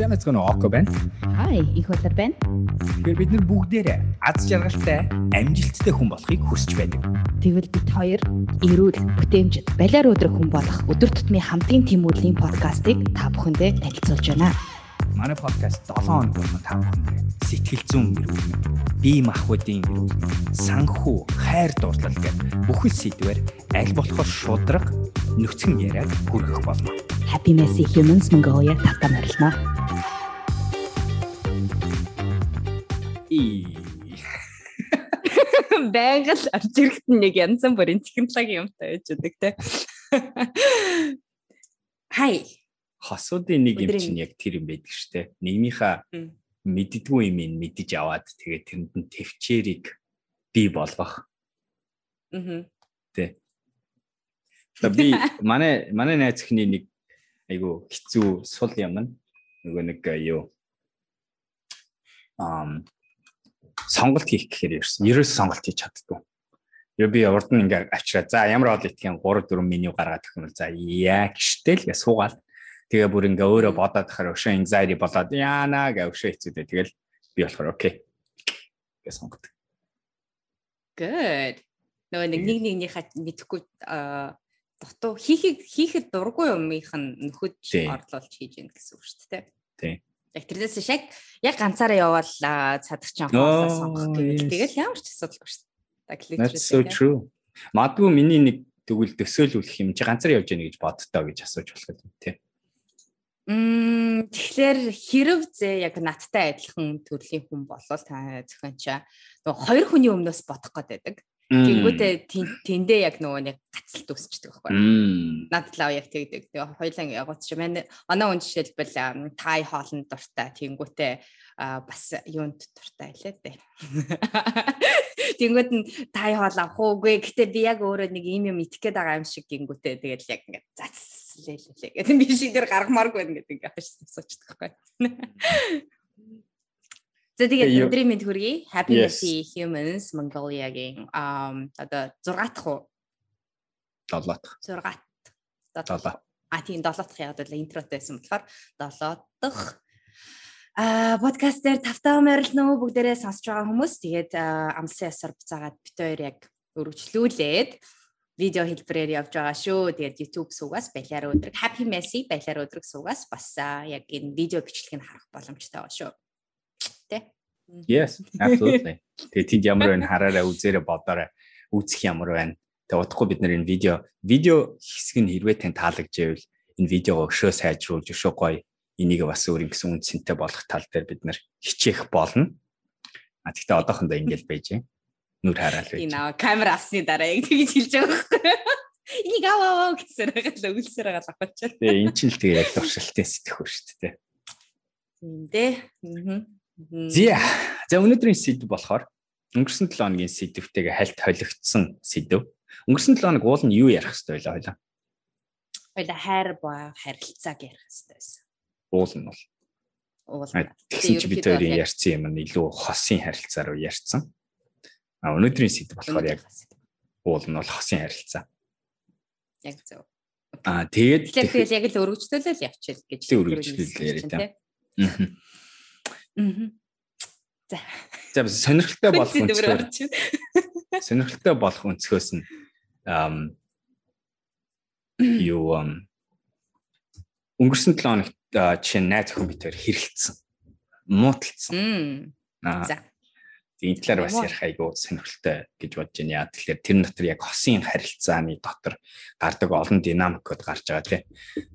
сайн мэцгэн Око байна. Хай, их удаа байна. Тэгэхээр бид нар бүгдээрээ аз жаргалтай, амжилттай хүн болохыг хүсэж байдаг. Тэгвэл бид хоёр эрүүл, бүтээмжит, балиар өдрөх хүн болох өдөр тутмын хамтын тэмүүллийн подкастыг та бүхэндээ танилцуулж байна. Манай подкаст 7 хоног болгон та бүхэндээ сэтгэл зүйн мөрөвлөмж, бие махбодын мөрөвлөмж, санхүү, хайр дурлал гэх бүхэл сэдвээр аль болохоор шудраг нөхцөн яриаг хүргэх болно. Happy Messy Humans Mongolia татам арилнаа. И Байгаль орж ирэхэд нэг янз бүрийн технологи юмтай байж байгаа те. Хай. хосуудын нэг юм чинь яг тэр юм байдаг штэ. Нэгнийхээ Мм. мэддгүү юм ин мэдэж аваад тэгээд тэрэнд нь төвчээрийг бий болгох. Мгм. Одоо би манай манай найз ихний нэг айгу хэцүү сул юм нь нөгөө нэг э, юу ам сонголт хийх гэхээр ерөөс ерөөс сонголт хийж чаддгүй. Юу би урд нь ингээ авчираа. За ямар бол итгэн 3 4 меню гаргаад өгөх юм бол за яа гэжтэй л гээ суугаад тэгээ бүр ингээ өөрөө бодоод тахаар өшөө anxiety болоод яана гэ өшөө хэцүүдээ тэгэл би болохоор окей гэ сонгодог. Good. Нөгөө нэг нэг нэгнийхээ мэдхгүй дутуу хийхийг хийхэд дургүй юмынх нь нөхөж Тий. орлуулж хийж яах гэсэн үг шүү дээ. Тий. Яг тэрнээс биш яг ганцаараа явбал цадагч анхаалаа сонгох гэвэл тэгэл ямар ч асуудалгүй шүү дээ. That's so true. Мадгүй миний нэг тэгвэл юм чи ганцаар явж яах гэж боддоо гэж асууж болох юм тий. Мм тэгэхээр хэрв зэ яг надтай адилхан төрлийн хүн болвол та зөвхөнчаа нөгөө хоёр хүний өмнөөс бодох гээд байдаг. Тэнгүүтээ тэн- тэндээ яг нөгөө нэг гацалт үүсчдэг байхгүй. Мм. Надад л яг тэгдэг. Тэгээ хоёлаа ягууч чи манай манай хүн жишээлбэл тай хоолнд дуртай. Тэнгүүтээ бас юунд дуртай лээ дээ. Тэнгүүд нь тай хоол авах уугүй. Гэтэ би яг өөрөө нэг ийм юм итгэх гээд байгаа юм шиг гингүүтээ тэгэл яг ингээд зацлээ лээ. Гэдэг би шийдэр гаргамааргүй байна гэдэг ингээд хашиж асуучдаг байхгүй. За тэгээд өдрийн мэд хүргэе. Happy. Messy Humans Mongolia-гийн ам одоо 6 дахь уу? Долоод. 6 Долоо. А тийм 7 дахь яг л интротой байсан болохоор 7 дахь а подкаст дээр тавтаа морилно бүгдээрээ сонсож байгаа хүмүүс тэгээд амлсан ясаар буцаагаад бит хоёр яг өргөжлүүлээд видео хэлбэрээр явж байгаа шүү. Тэгээд YouTube суугаас балиар өдрөг Happy Messy балиар өдрөг суугаас бас яг энэ видео бичлэгийг харах боломжтой байгаа шүү. Тэ? Yes, absolutely. Тэгээ тэнд ямар байна хараарай үзээрэй бодоорой. Үзэх ямар байна. Тэгээ удахгүй бид нар энэ видео видео хэсэг нь хэрвээ тань таалагджээвэл энэ видеого өшөө сайжруулж өшөө гоё энийг бас өөр юм гэсэн үнцэнтэй болох тал дээр бид нар хичээх болно. А тэгтээ одоохондоо ингэж байж байна. Нүр хараад байж. Тийм аа камер авсны дараа яг тэгж хэлж байгаа байхгүй. Энийг аваа аваа гэсэн хагаад өвлсөр хагаад авчихсан. Тэгээ эн чинь л тэгээ яг туршилтын сэтгэх үү шүү дээ. Тийм дээ. Аа. Зя. За өнөөдрийн сэдв болохоор өнгөрсөн 7 хоногийн сэдвтэйгээ хальт холигдсон сэдв. Өнгөрсөн 7 хоног уул нь юу ярих хэвтэй байлаа хойлоо. Хоёла хайр ба харилцааг ярих хэрэгтэй байсан. Уул нь бол. Уул. Тэгсэн чи бид хоёрын ярьсан юм нь илүү хосын харилцаа руу ярьсан. А өнөөдрийн сэдв болохоор яг уул нь бол хосын харилцаа. яг зөв. А тэгээд Тэгэхээр яг л өргөжтөлөл явчихъя гэж. Тэг өргөжлөл яриа та. Мгм. Аа. За бас сонирхолтой болох байна. сонирхолтой болох өнцгөөс нь ам юу ам өнгөрсөн 7 хоногт а, жишээ нь найз охин хоёр хэрэлцсэн. Мууталцсан. Аа За. тийм талаар бас ярих айгуу сонирхолтой гэж бодож байна. Яа тэгэхээр тэр дотор яг хосын харилцааны дотор гардаг олон динамикуд гарч байгаа тий.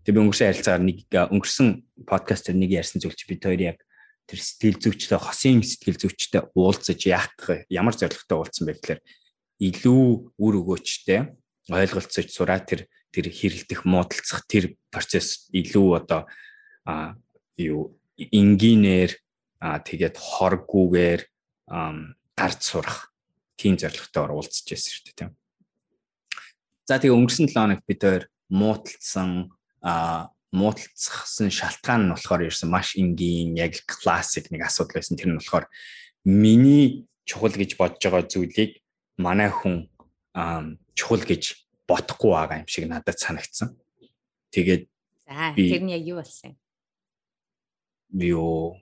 Тэгээ би өнгөрсөн харилцаагаар нэг өнгөрсөн подкастер нэг ярьсан зүйл чи бид хоёр яг тэр сэтгэл зүйчтэй хосын сэтгэл зүйчтэй уулзаж яах ямар зорилготой уулзсан бэ гэхээр илүү үр өгөөчтэй ойлголцож сураа тэр тэр хэрэлдэх муудалцах тэр процесс илүү одоо а юу энгийнээр а тэгээд хоргүүгээр гард сурах тийм зорилготой уулзж байсан шүү дээ тийм. За тэгээ өнгөрсөн 7 хоногт бид хоёр муудалцсан а муудалцсан шалтгаан нь болохоор ерсэн маш энгийн яг классик нэг асуудал байсан. Тэр нь болохоор миний чухал гэж бодож байгаа зүйлийг манай хүн чухал гэж бодохгүй байгаа юм шиг надад санагдсан. Тэгээд За, тэр нь яг юу болсон юм? юу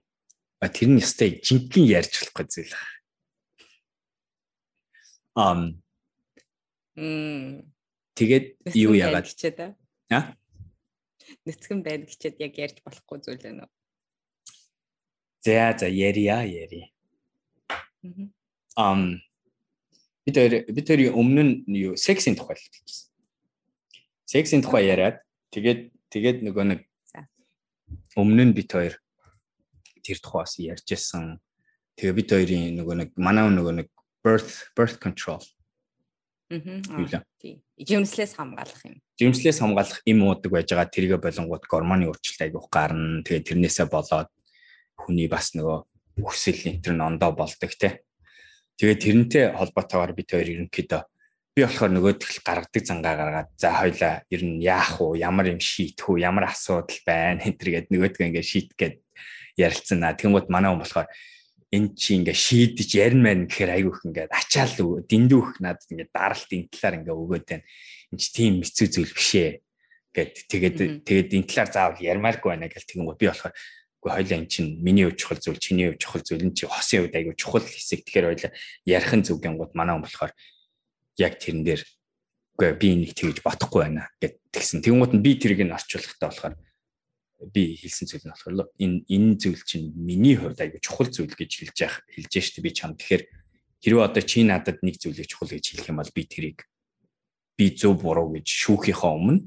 тэр нь ястай жинхэнэ ярьж болохгүй зүйл. Ам Мм. тэгээд юу яагаад аа? Нүцгэн байна гэчээд яг ярьж болохгүй зүйл байна уу? за за ярья ярья. Ам бид бид хоёрын өмнө нь юу сексийн тухай л хэлчихсэн. Сексийн тухай яриад тэгээд тэгээд нөгөө нэг өмнө нь бид хоёр тэр тухай бас ярьж ирсэн. Тэгээ бид хоёрын нөгөө нэг манай нөгөө нэг birth birth control Лээ. Тийм. Жимслээс хамгаалах юм. жимслээс хамгаалах им уудаг байж байгаа тэрийгэ болонгууд гормоны өөрчлөлт айгүйх гарна. Тэгээ тэрнээсээ болоод хүний бас нөгөө хүсэл энтер нь ондоо болдог те. Тэгээ тэрнтэй холбоотойгоор бид хоёр ерөнхийдөө би болохоор нөгөөдөл гаргадаг зангаа гаргаад за хоёлаа ер нь яах уу ямар юм шийдэх үү ямар асуудал байна энтер гээд нөгөөдгөө ингээ шийдэх гээд ярилцсанаа тэгмүүд манай хүн болохоор эн чи ингээ шийдэж ярин маань гэхээр айгүйх ингээ ачаал дэндүүх надад ингээ даралт энэ талаар ингээ өгөөд байна. Энэ чи тийм хэцүү зүйл биш ээ. Гэд тэгээд тэгээд энэ талаар заавал ярмааргүй байна гэл тэгэн гоо. Би болохоор үгүй хоёлаа эн чинь миний хувьд чухал зүйл чиний хувьд чухал зүйл энэ чи хосын хувьд айгүй чухал хэсэг. Тэгэхээр хоёлаа ярих нь зүг гингууд манай хүн болохоор яг тэрэн дээр үгүй би энийг тэгж бодохгүй байна гэд тэгсэн. Тэгмүүд нь би тэрийг нь орчуулахтаа болохоор би хэлсэн зүйл нь болохоор энэ энэ зүйл чинь миний хувьд айгүй чухал зүйл гэж хэлж яах хэлж штэ би чам тэгэхээр хэрвээ одоо чи надад нэг зүйлийг чухал гэж хэлэх юм бол би тэрийг би зөв буруу гэж шүүхийнхаа өмнө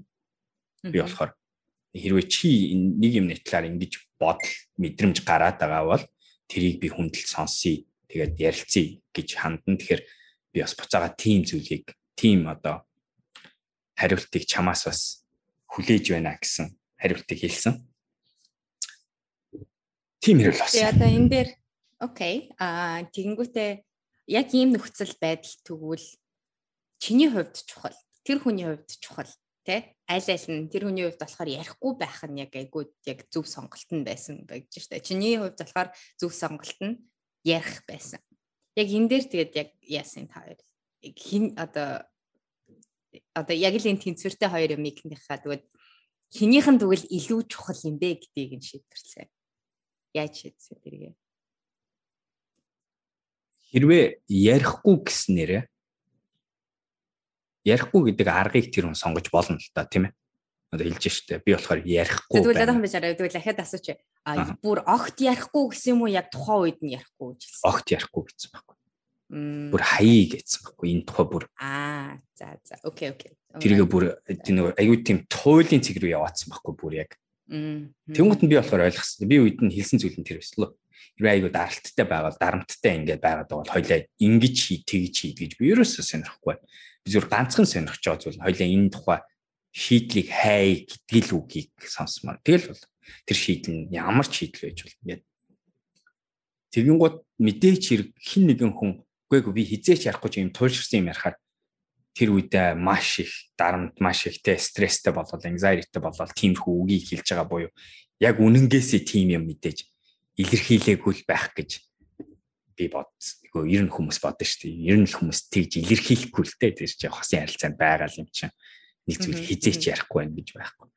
би болохоор хэрвээ чи нэг юм талаар ингэж бодол мэдрэмж гараад байгаа бол тэрийг би хүндэл сонсъё тэгээд ярилцъя гэж хандна. Тэгэхээр би бас буцаага тийм зүйлийг тийм одоо хариултыг чамаас бас хүлээж байна гэсэн хариултыг хэлсэн. Тийм хэрэг л Тэгээ болсон. одоо энэ дээр. Окей. Аа тэгэнгүүтээ яг ийм нөхцөл байдал тэгвэл чиний хувьд чухал тэр хүний хувьд чухал тэ? Аль аль нь тэр хүний хувьд болохоор ярихгүй байх нь яг айгуу яг зөв сонголт нь байсан байж штэ. Чиний хувьд болохоор зөв сонголт нь ярих байсан. Яг энэ дээр тэгээд яг яасан та хоёр хин одоо одоо яг л энэ тэнцвэртэй хоёр юмынхаа тэгвэл хинийх нь тэгвэл илүү чухал юм бэ гэдгийг нь шийдвэрлээ яаж шийдсэн тэргээ Хэрвээ ярихгүй гэснээрээ ярихгүй гэдэг аргыг тэр хүн сонгож болно л да тийм ээ. Одоо хэлж штэ. Би болохоор ярихгүй Тэгвэл байна. одоохон би чараа тэгвэл дахиад асууч. А бүр огт ярихгүй гэсэн юм уу яг тухайн үед нь ярихгүй гэж хэлсэн. Огт ярихгүй гэсэн байхгүй. Бүр хаяа гэсэн байхгүй. Энэ тухай бүр Аа за за окей окей. тэргээ бүр нэг аюу тийм туйлын цэг рүү яваадсан байхгүй бүр яг. Тэнгуут нь би болохоор ойлгосон. Би үед нь хэлсэн зүйл нь тэр байсан л. Хэрвээ аюу даралттай байгаад дарамттай ингээд байгаад байгаа бол хоёлаа ингэж хий тэгж хий гэж би ерөөсөө сонирхгүй. Би зүр ганцхан сонирхож байгаа зүйл хоёлаа энэ тухай шийдлийг хай гэдгэл үгийг сонсмоор. Тэгэл бол тэр шийдэл нь ямар ч шийдэл байж бол ингээд тэгэн гот мэдээч хэрэг хин нэгэн хүн үгүй би хизээч ярихгүй ч юм туйлширсан юм ярихаар тэр үедээ маш их дарамт маш их те стресстэй болол anxiety-тэй болол тиймэрхүү үгийг хэлж байгаа буюу яг үнэнгээсээ тийм юм мэдээж илэрхийлээгүй л байх гэж би бодсон. Үгүй ер нь хүмүүс бодно шүү дээ. Ер нь л хүмүүс тэгж илэрхийлэхгүй л те тэр чинь хосын харилцаанд байгаа юм чинь нэг зүйл хизээч ярихгүй байх гэж байхгүй.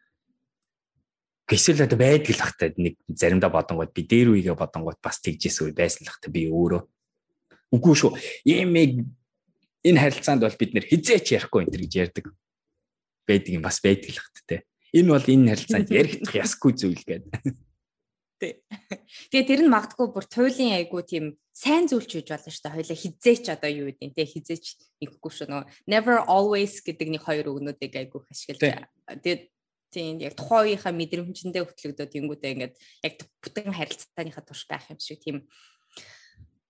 Гэсэл одоо байдаг л хахтай нэг заримдаа бодонгууд би дээр үегээ бодонгууд бас тэгжээс үе байсан л хахтай би өөрөө. Үгүй шүү. Иймээ энэ харилцаанд бол бид нэр хизээч ярихгүй энэ гэж ярьдаг. Байдаг юм бас байдаг л хахтай те. Энэ бол энэ харилцаанд яригдах ясгүй зүйл гэдэг. Тэгээ тэр нь магадгүй бүр туйлын айгуу тийм сайн зүйл ч үж болно шүү дээ. Хоёлаа хизээч одоо юу гэдэг те хизээч ихгүй шүү нөгөө never always гэдэг нэг хоёр өгнүүдийг айгуу ашиглаж. Тий. Тэгээд тийм яг тухайн үеийнхаа мэдрэмжэндээ хөтлөгдөө тэнгуүтэй ингээд яг бүтэн харилцааныхаа турш байх юм шиг тийм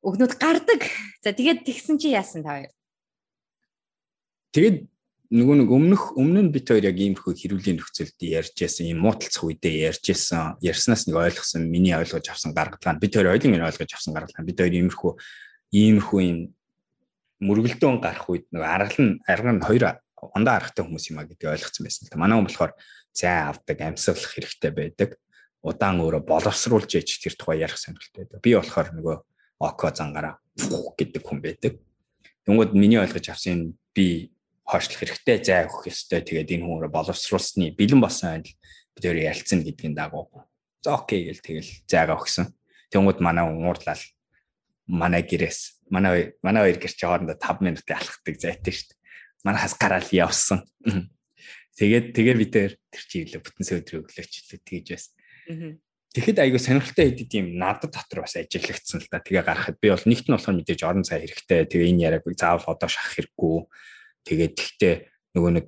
өгнүүд гардаг. За тэгээд тэгсэн чи яасан та хоёр? Тэгээд нөгөө нэг өмнөх өмнө нь бит хоёр яг иймэрхүү хэрүүлийн нөхцөлд ярьж байсан юм мууталцах үедээ ярьж байсан ярьснаас нэг ойлгосон миний ойлгож авсан гаргалгаа бит хоёр ойлын минь ойлгож авсан гаргалгаа бит хоёр иймэрхүү иймэрхүү юм мөргөлдөөн гарах үед нөгөө аргал нь арга нь хоёр ондоо аргатай хүмүүс юм а гэдгийг ойлгоцсон байсан л та манай хүн болохоор зай авдаг амьсгалах хэрэгтэй байдаг. Удаан өөрөө боловсруулж ээж тэр тухай ярих сонирхолтой байдаг. Би болохоор нөгөө око зангаараа гэдэг хүн байдаг Тэнгүүд миний ойлгож авсан би хойшлох хэрэгтэй зай өгөх ёстой. Тэгээд энэ хүмүүрээ боловсруулсны бэлэн болсон байл бид өөр ялцсан гэдгийн дагуу За окей гэл тэгэл зайгаа өгсөн. Тэнгүүд манай уурлал манай гэрээс манай манай хоёр гэрч хоорондоо 5 минутын алхахдаг зайтай шүү дээ. Манайхаас гараал явсан. Тэгээд тэгээ бид тэр чиглэл бүтэн сөдрийг өглөөчлөө тэгж байсан. Тэгэхэд айгүй сонирхолтой хэдий юм надад дотор бас ажиглагдсан л да. Тэгээ гарахад би бол нэгт нь болохоор мэдээж орон цай хэрэгтэй. Тэгээ энэ яриаг заавал одоо шахах хэрэггүй. Тэгээд тэгтээ нөгөө нэг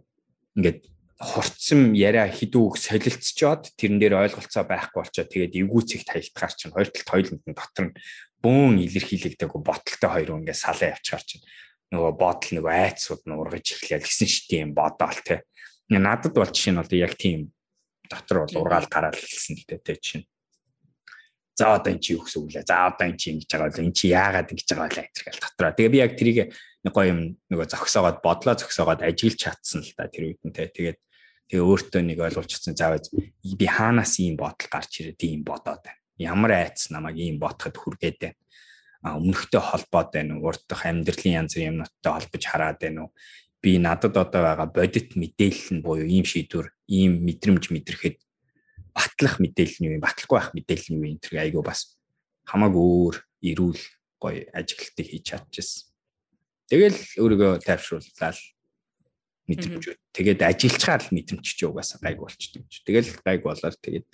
ингээд хурцсан яриа хідүүг солилцчоод тэрэн дээр ойлголцоо байхгүй болчоо тэгээд эвгүүцэгт хаялтгаар чинь хоёр талд хоёуланд нь дотор нь бөөн илэрхийлэгдэг боталтай хоёр ингээ салаа явчихар чинь нөгөө ботл нөгөө айцсууд нь ургаж эхлэв гэсэн дээ юм бодоол те надад бол жишээ нь бол яг тийм дотор бол ургаал гараал хэлсэн л дээ те чинь. За одоо эн чи юу гэсэн үг лээ? За одоо эн чи ингэж байгаа бол эн чи яагаад ингэж байгаа вэ гэх дотроо. Тэгээ би яг тэрийг нэг гоё юм нөгөө зөксөөгоод бодлоо зөксөөгоод ажиглж чадсан л да тэр үед нь те тэгээд тэгээ өөртөө нэг ойлгуулчихсан заавал би хаанаас ийм бодол гарч ирээд ийм бодоод байна. Ямар айц намайг ийм ботход хүргээд байна? А өмнөхтэй холбоод байна уу? Урд дах амьдралын янз бүрийн юмнуудтай холбож хараад байна уу би надад одоо байгаа бодит мэдээлэл нь буюу ийм шийдвэр ийм мэдрэмж мэдрэхэд батлах мэдээлэл нь юу батлахгүй байх мэдээлэл нь юу энэ төр айгүй бас хамаагүй өөр эрүүл гоё ажиглалтыг хийж чадчихсан. Тэгэл өөрийгөө тайвшрууллаа мэдрэмж. Тэгээд ажиллачаар л мэдрэмж чи угаасаа гайг болчтой. Тэгэл гайг болоод тэгээд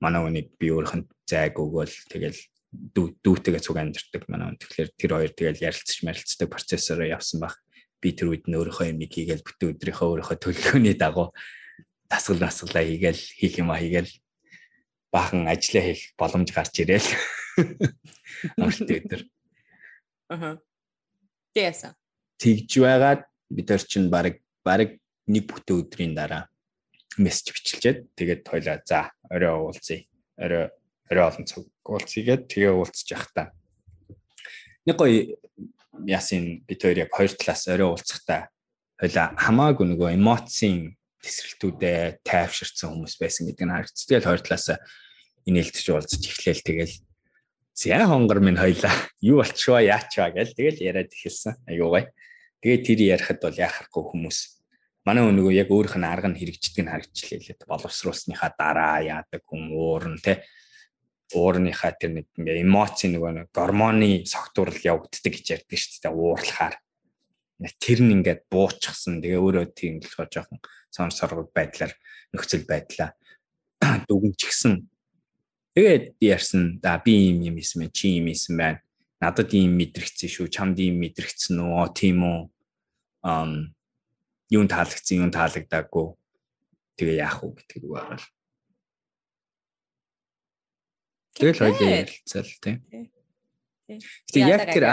манай хүнийг би нь зайг өгөөл тэгэл дүүтэйгээ цуг амьдэрдэг манай хүн. Тэгэхээр тэр хоёр тэгэл ярилцж марилцдаг процессороо явсан баг. Би тэр үед нь өөрийнхөө юм хийгээл бүтэн өдрийнхөө өөрийнхөө төлөвлөгөөний дагуу тасгал насгалаа хийгээл хийх юм а хийгээл баахан ажиллаа хийх боломж гарч ирээл. Орт өдөр. Аха. Тэсэн. Тэгж байгаад бид нар чинь баг баг нэг бүтэн өдрийн дараа мессеж бичилчээд тэгээд тойлоо за орой уулзъя. Орой орой олон цаг уулзъя тэгээд тэгээ уулзчих та. Нэг гоё ясын бид хоёр яг хоёр талаас орой уулзахтаа хойлоо хамаагүй нөгөө эмоцийн тесрэлтүүдээ тайвширсан хүмүүс байсан гэдэг нь харагдц. Тэгэл хоёр талаас инээлтж уулзаж эхлээл тэгэл зя хонгор минь хоёлаа юу болчихваа яачваа гэл тэгэл яриад эхэлсэн. Аюугай. Тэгээ тэр ярихад бол яхахгүй хүмүүс манай нөгөө яг өөрийнх нь арга нь хэрэгждэг нь харагдчихлээ лээ. Боловсруулсныхаа дараа яадаг хүн уурн те уурныхаа тэр нэг ингээ эмоци нөгөө гормоны согтуурал явагддаг гэж ярьдаг шүү дээ уурлахаар тэр нь ингээд бууччихсан. Тэгээ өөрөө тийм болохоор жоохон сонор соргог байдлаар нөхцөл байдлаа дүгнчихсэн. Тэгээд ярьсан да би юм юм юм чи юм юм байна. Надад ийм мэдрэгцсэн шүү. Чамд ийм мэдрэгцсэн үү? Тийм үү? Ам юун таалагдсан, юун таалагдаагүй. Тэгээ яах вэ гэдэг үг байгаа л. Тэгэл хоёул ярилцал тийм. Гэтэ яг тэр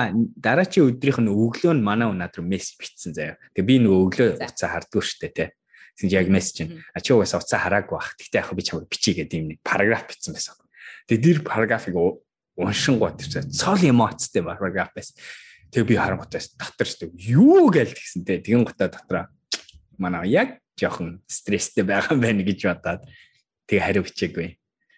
дараачийн өдрийнх нь өглөө нь манай унаад руу мессеж бичсэн заяа. Тэгээ би нөгөө өглөө уцаа хардггүй штэ тий. Тэгж яг мессеж чинь а чи угаасаа уцаа хараагүй бах. Гэтэ яг би чамд бичиж гэдэг юм нэг параграф бичсэн байсан. Тэгээ дэр параграфыг уншингууд тэр цол эмоцтой параграф байсан. Тэгээ би харангуутаа дотор штэ юу гээл тэгсэн тий. Тэгэн гутаа дотроо манай яг жоохон стресстэй байгаа юм байна гэж бодоод тэгээ хариу бичээгүй.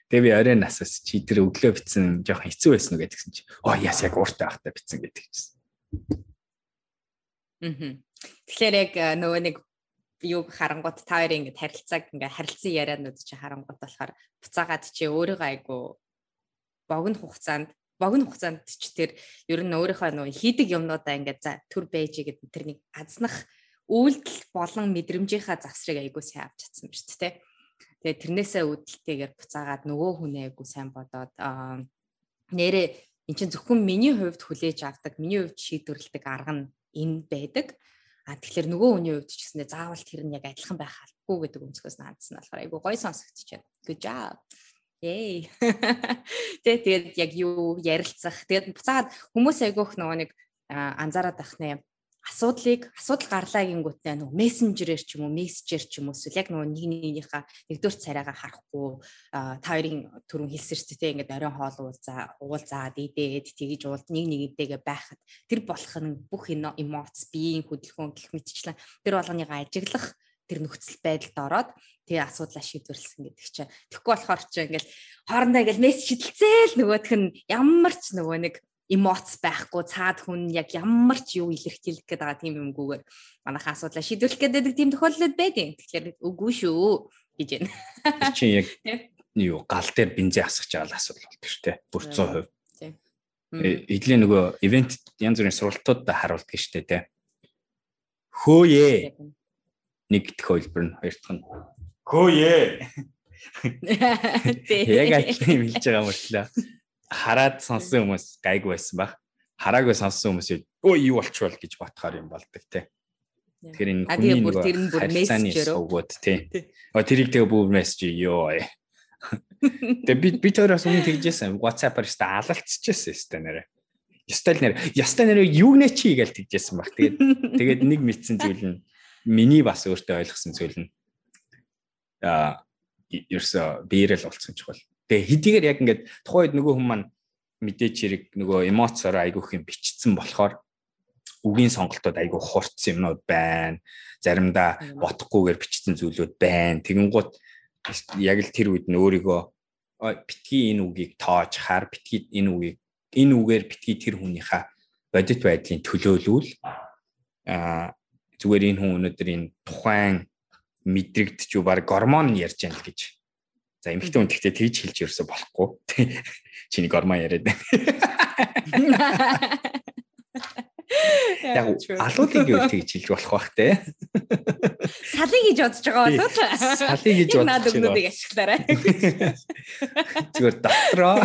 Тэгээ би орой насаас чи тэр өглөө битсэн жоохон хэцүү байсан уу гэдгсэн чи оо яс яг ууртай байхдаа битсэн гэдэг чинь. Мм. Тэгэхээр яг э, нөгөө нэг юуг харангууд та хоёрын ингэ харилцааг ингээ харилцан ярианууд чи харангууд болохоор буцаагаад чи өөрийгөө айгу богино хугацаанд богино хугацаанд ч тэр ер нь өөрийнхөө нөгөө хийдэг юмнуудаа ингээ за төр байж гэдэг тэрнийг азнах үйлдэл болон мэдрэмжийнхаа завсрыг айгу сайн авч чадсан ба шүү дээ Тэгээ тэрнээсээ үүдэлтэйгээр буцаагаад нөгөө хүнээ айгу сайн бодоод нэрээ эн чинь зөвхөн миний хувьд хүлээж авдаг, миний хувьд шийдвэрлэдэг арга нь энэ байдаг. А тэгэхээр нөгөө хүний хувьд ч гэсэндээ заавал тэр нь яг адилхан байх албагүй гэдэг өнцгөөс наадсан болохоор айгу гой сонсогдчихэв. Good job. Yay. Тэгээд тэгээд яг юу ярилцах. Тэгээд буцаад хүмүүс айгүйх нөгөө нэг анзаараад байх нэ асуудлыг асуудал гарлаа гингүүтээ нөгөө мессенжерээр ч юм уу мессежээр ч юм уу эсвэл яг нөгөө нэг нэгнийхээ нэгдүгээр царайгаа харахгүй та хоёрын хэлсэн шүү дээ ингээд оройн хоол уулзаа уулзаад идээд тэгж уулд нэг нэгнтэйгээ байхад тэр болох нь бүх эмоц биеийн хөдөлгөөн гэх мэтчлэн тэр болгоныгаа ажиглах тэр нөхцөл байдалд ороод тэгээ асуудлаа шийдвэрлсэн гэдэг чинь. Тэгэхгүй болохоор чи ингээл хоорондоо ингээл мессеж шидэлцээл нөгөөх нь ямар ч нөгөө нэг эмоц байхгүй цаад хүн яг ямар ч юу илэрхийлэх гээд байгаа тийм юмгүйгээр манайхаа асуудлаа шийдвэрлэх гээд тийм тохиолдол байдیں۔ Тэгэхээр үгүй шүү гэж байна. Чи яг юу гал дээр бензин асгаж байгаа л асуудал болдог шүү дээ. Бүр 100%. Тийм. Эдлийн нөгөө ивент янз бүрийн сургалтуудад харуулдаг шүү дээ тий. Хөөе. Нэг дэх хөлбөр нь хоёр дахь нь хөөе. Яг ажлын юм хэлж байгаа мөртлөө хараад сонсон хүмүүс гайгүй байсан баг. Хараагүй сонссон хүмүүс өө юу болчихвол гэж ботхоор юм болдог тий. Тэгэхээр энэ хүний бүр тэр нь бүр мессежээр өгөөд тий. Оо тэрийг тэгээ бүр мессеж ёо. Тэгээ би би тэрээс өмнө тэгжсэн WhatsApp-аар өстө алалцчихсэн өстө нэрэ. Ёстой л нэр. Ёстой нэр юу нэ чи гэж тэгжсэн баг. Тэгээд тэгээд нэг мэдсэн зүйл нь миний бас өөртөө ойлгосон зүйл нь а ерөөсө биерэл болцсон чухал. Тэгээ хэдийгээр яг ингээд тухайн үед нөгөө хүн маань мэдээч хэрэг нөгөө эмоцоор айгүйх юм бичсэн болохоор үгийн сонголтууд айгүй хурцсан юмнууд байна. Заримдаа бодохгүйгээр бичсэн зүйлүүд байна. Тэгэнгუთ яг л тэр үед нь өөрийгөө битгий энэ үгийг тоож хаар битгий энэ үгийг энэ үгээр битгий тэр хүнийхээ бодит байдлын төлөөлүүл а зүгээр энэ хүн өнөөдөр энэ тухайн мэдрэгдэж юу баг гормон ярьж яана л гэж. За эмэгтэй хүн гэхдээ тэгж хэлж ерөөсө болохгүй. Чиний гормон яриад байна. Яг алуудыг юу тэгж хэлж болох бах те. Салыг гэж бодож байгаа болов уу? Салыг гэж бодож байгаа. Наад өгнүүдийг ашиглаарай. Зүгээр дотроо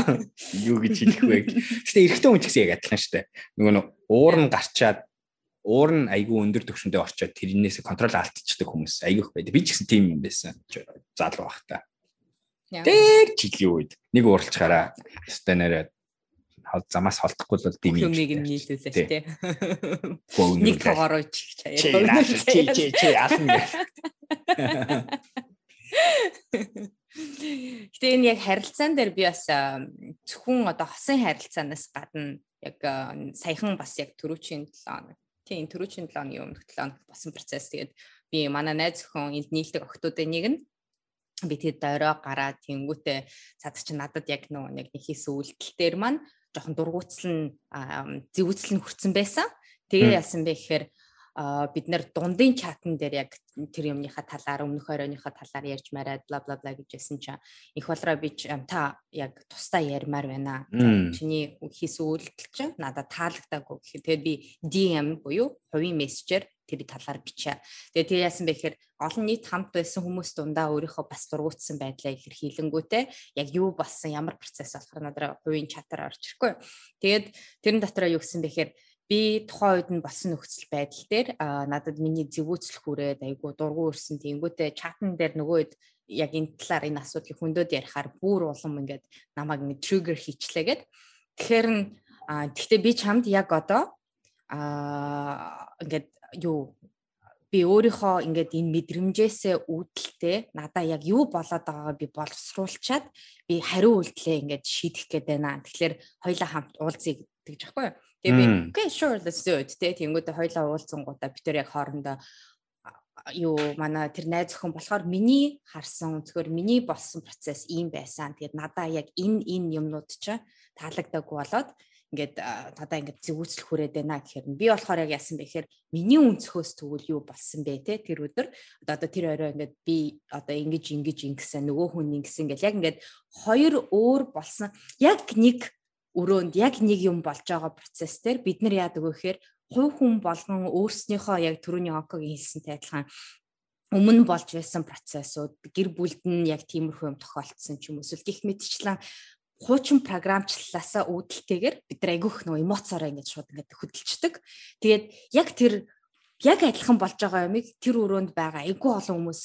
юу гэж хэлэх вэ? Гэтэ эрэгтэй хүн ч гэсэн яг адилхан дээ. Нөгөө нь уур нь гарчаад уур нь айгүй өндөр төвшөндөө орчоод тэрнээс контрол алдчихдаг хүмүүс айгүйх байдаг. Би ч гэсэн тийм юм байсан. Залуу байхдаа. Тэр жилийн үед. Нэг ууралчаараа өстой нэрээ замаас холдохгүй бол дими юмыг нь нийлүүлээ тий. Нэг тоогоор чих чаяа. Чи чи чи ална. Гэтэ энэ яг харилцаан дээр би бас зөвхөн одоо хосын харилцаанаас гадна яг саяхан бас яг төрүүчийн 7 хоног тийм төрүүчийн 7 хоногийн өмнөх 7 хоног болсон процесс. Тэгээд би манай найз охин энд нийлдэг охтуудын нэг нь би тэгээд дорой гараад тэнгүүтээ цаад чи надад яг нөө нэг хийсэн үйлдэл дээр маань жоохон дургуутсал нь зэвүүцэл нь хүрсэн байсан. Тэгээ яасан бэ гэхээр бид нэр дундын чатан дээр яг тэр юмныхаа талаар өмнөх оройныхаа талаар ярьж мараад бла бла бла гэж ясан чинь их болроо би та яг тусдаа ярмаар байна. Чиний хийсэн үйлдэл чинь надад таалагдаагүй гэхэд тэгээд би DM буюу хувийн мессежээр тэр талаар бичээ. Тэгээд тэр яасан бэ гэхээр олон нийт хамт байсан хүмүүс дундаа өөрийнхөө бас дургуутсан байдлаа илэрхийлэнгүүтээ яг юу болсон ямар процесс болохоор надад хувийн чатаар орж ирэхгүй. Тэгээд тэрэн дотроо юу гэсэн бэ гэхээр би тухайн үед нь болсон нөхцөл байдал дээр надад миний зэвүүцэл хүрээд айгу дургу өрсөн тэнгүүтээ чатан дээр нөгөө үед яг энэ талаар энэ асуудлыг хөндөд ярихаар бүр улам ингээд намайг ингэ триггер хийчлээгээд тэгэхээр нь тэгтээ би чамд яг одоо а ингээд юу би өөрийнхөө ингээд энэ мэдрэмжээсээ үүдэлтэй надаа яг юу болоод байгаагаа би боловсруулчаад би хариу үйлдэлээ ингээд шийдэх гээд байна. Тэгэхээр хоёлаа хамт уулзъя гэж аахгүй юу? Тэгээ би okay sure let's do it тэ. Тэнгууд хоёлаа уулзсангуудаа бид төр яг хоорондоо юу манай тэр найз охин болохоор миний харсан зөвхөр миний болсон процесс ийм байсан. Тэгээд надаа яг энэ энэ юмнууд ч таалагдаагүй болоод ингээд надаа ингээд зэвүүцэл хүрээд байна гэхээр би болохоор яг яасан бэ гэхээр миний өнцгөөс тэгвэл юу болсон бэ те тэр өдөр. Одоо тэр орой ингээд би одоо ингэж ингэж ингэсэн нөгөө хүн ингэсэн гэл яг ингээд хоёр өөр болсон. Яг нэг өрөөнд яг нэг юм болж байгаа процесс дээр бид нар яадаг вэ гэхээр хувь хүн болгон өөрснийхөө яг түрүүний онкогийн хэлсэнтэй адилхан өмнө болж байсан процессууд гэр бүлд нь яг тиймэрхүү юм тохиолдсон ч юм уу эсвэл гих мэтчлэн хуучин програмчлалаасаа үүдэлтэйгээр бид нар айгүйх нөгөө эмоцороо ингэж шууд ингэж хөдөлчдөг. Тэгээд яг тэр яг адилхан болж байгаа юмыг тэр өрөөнд байгаа айгүй олон хүмүүс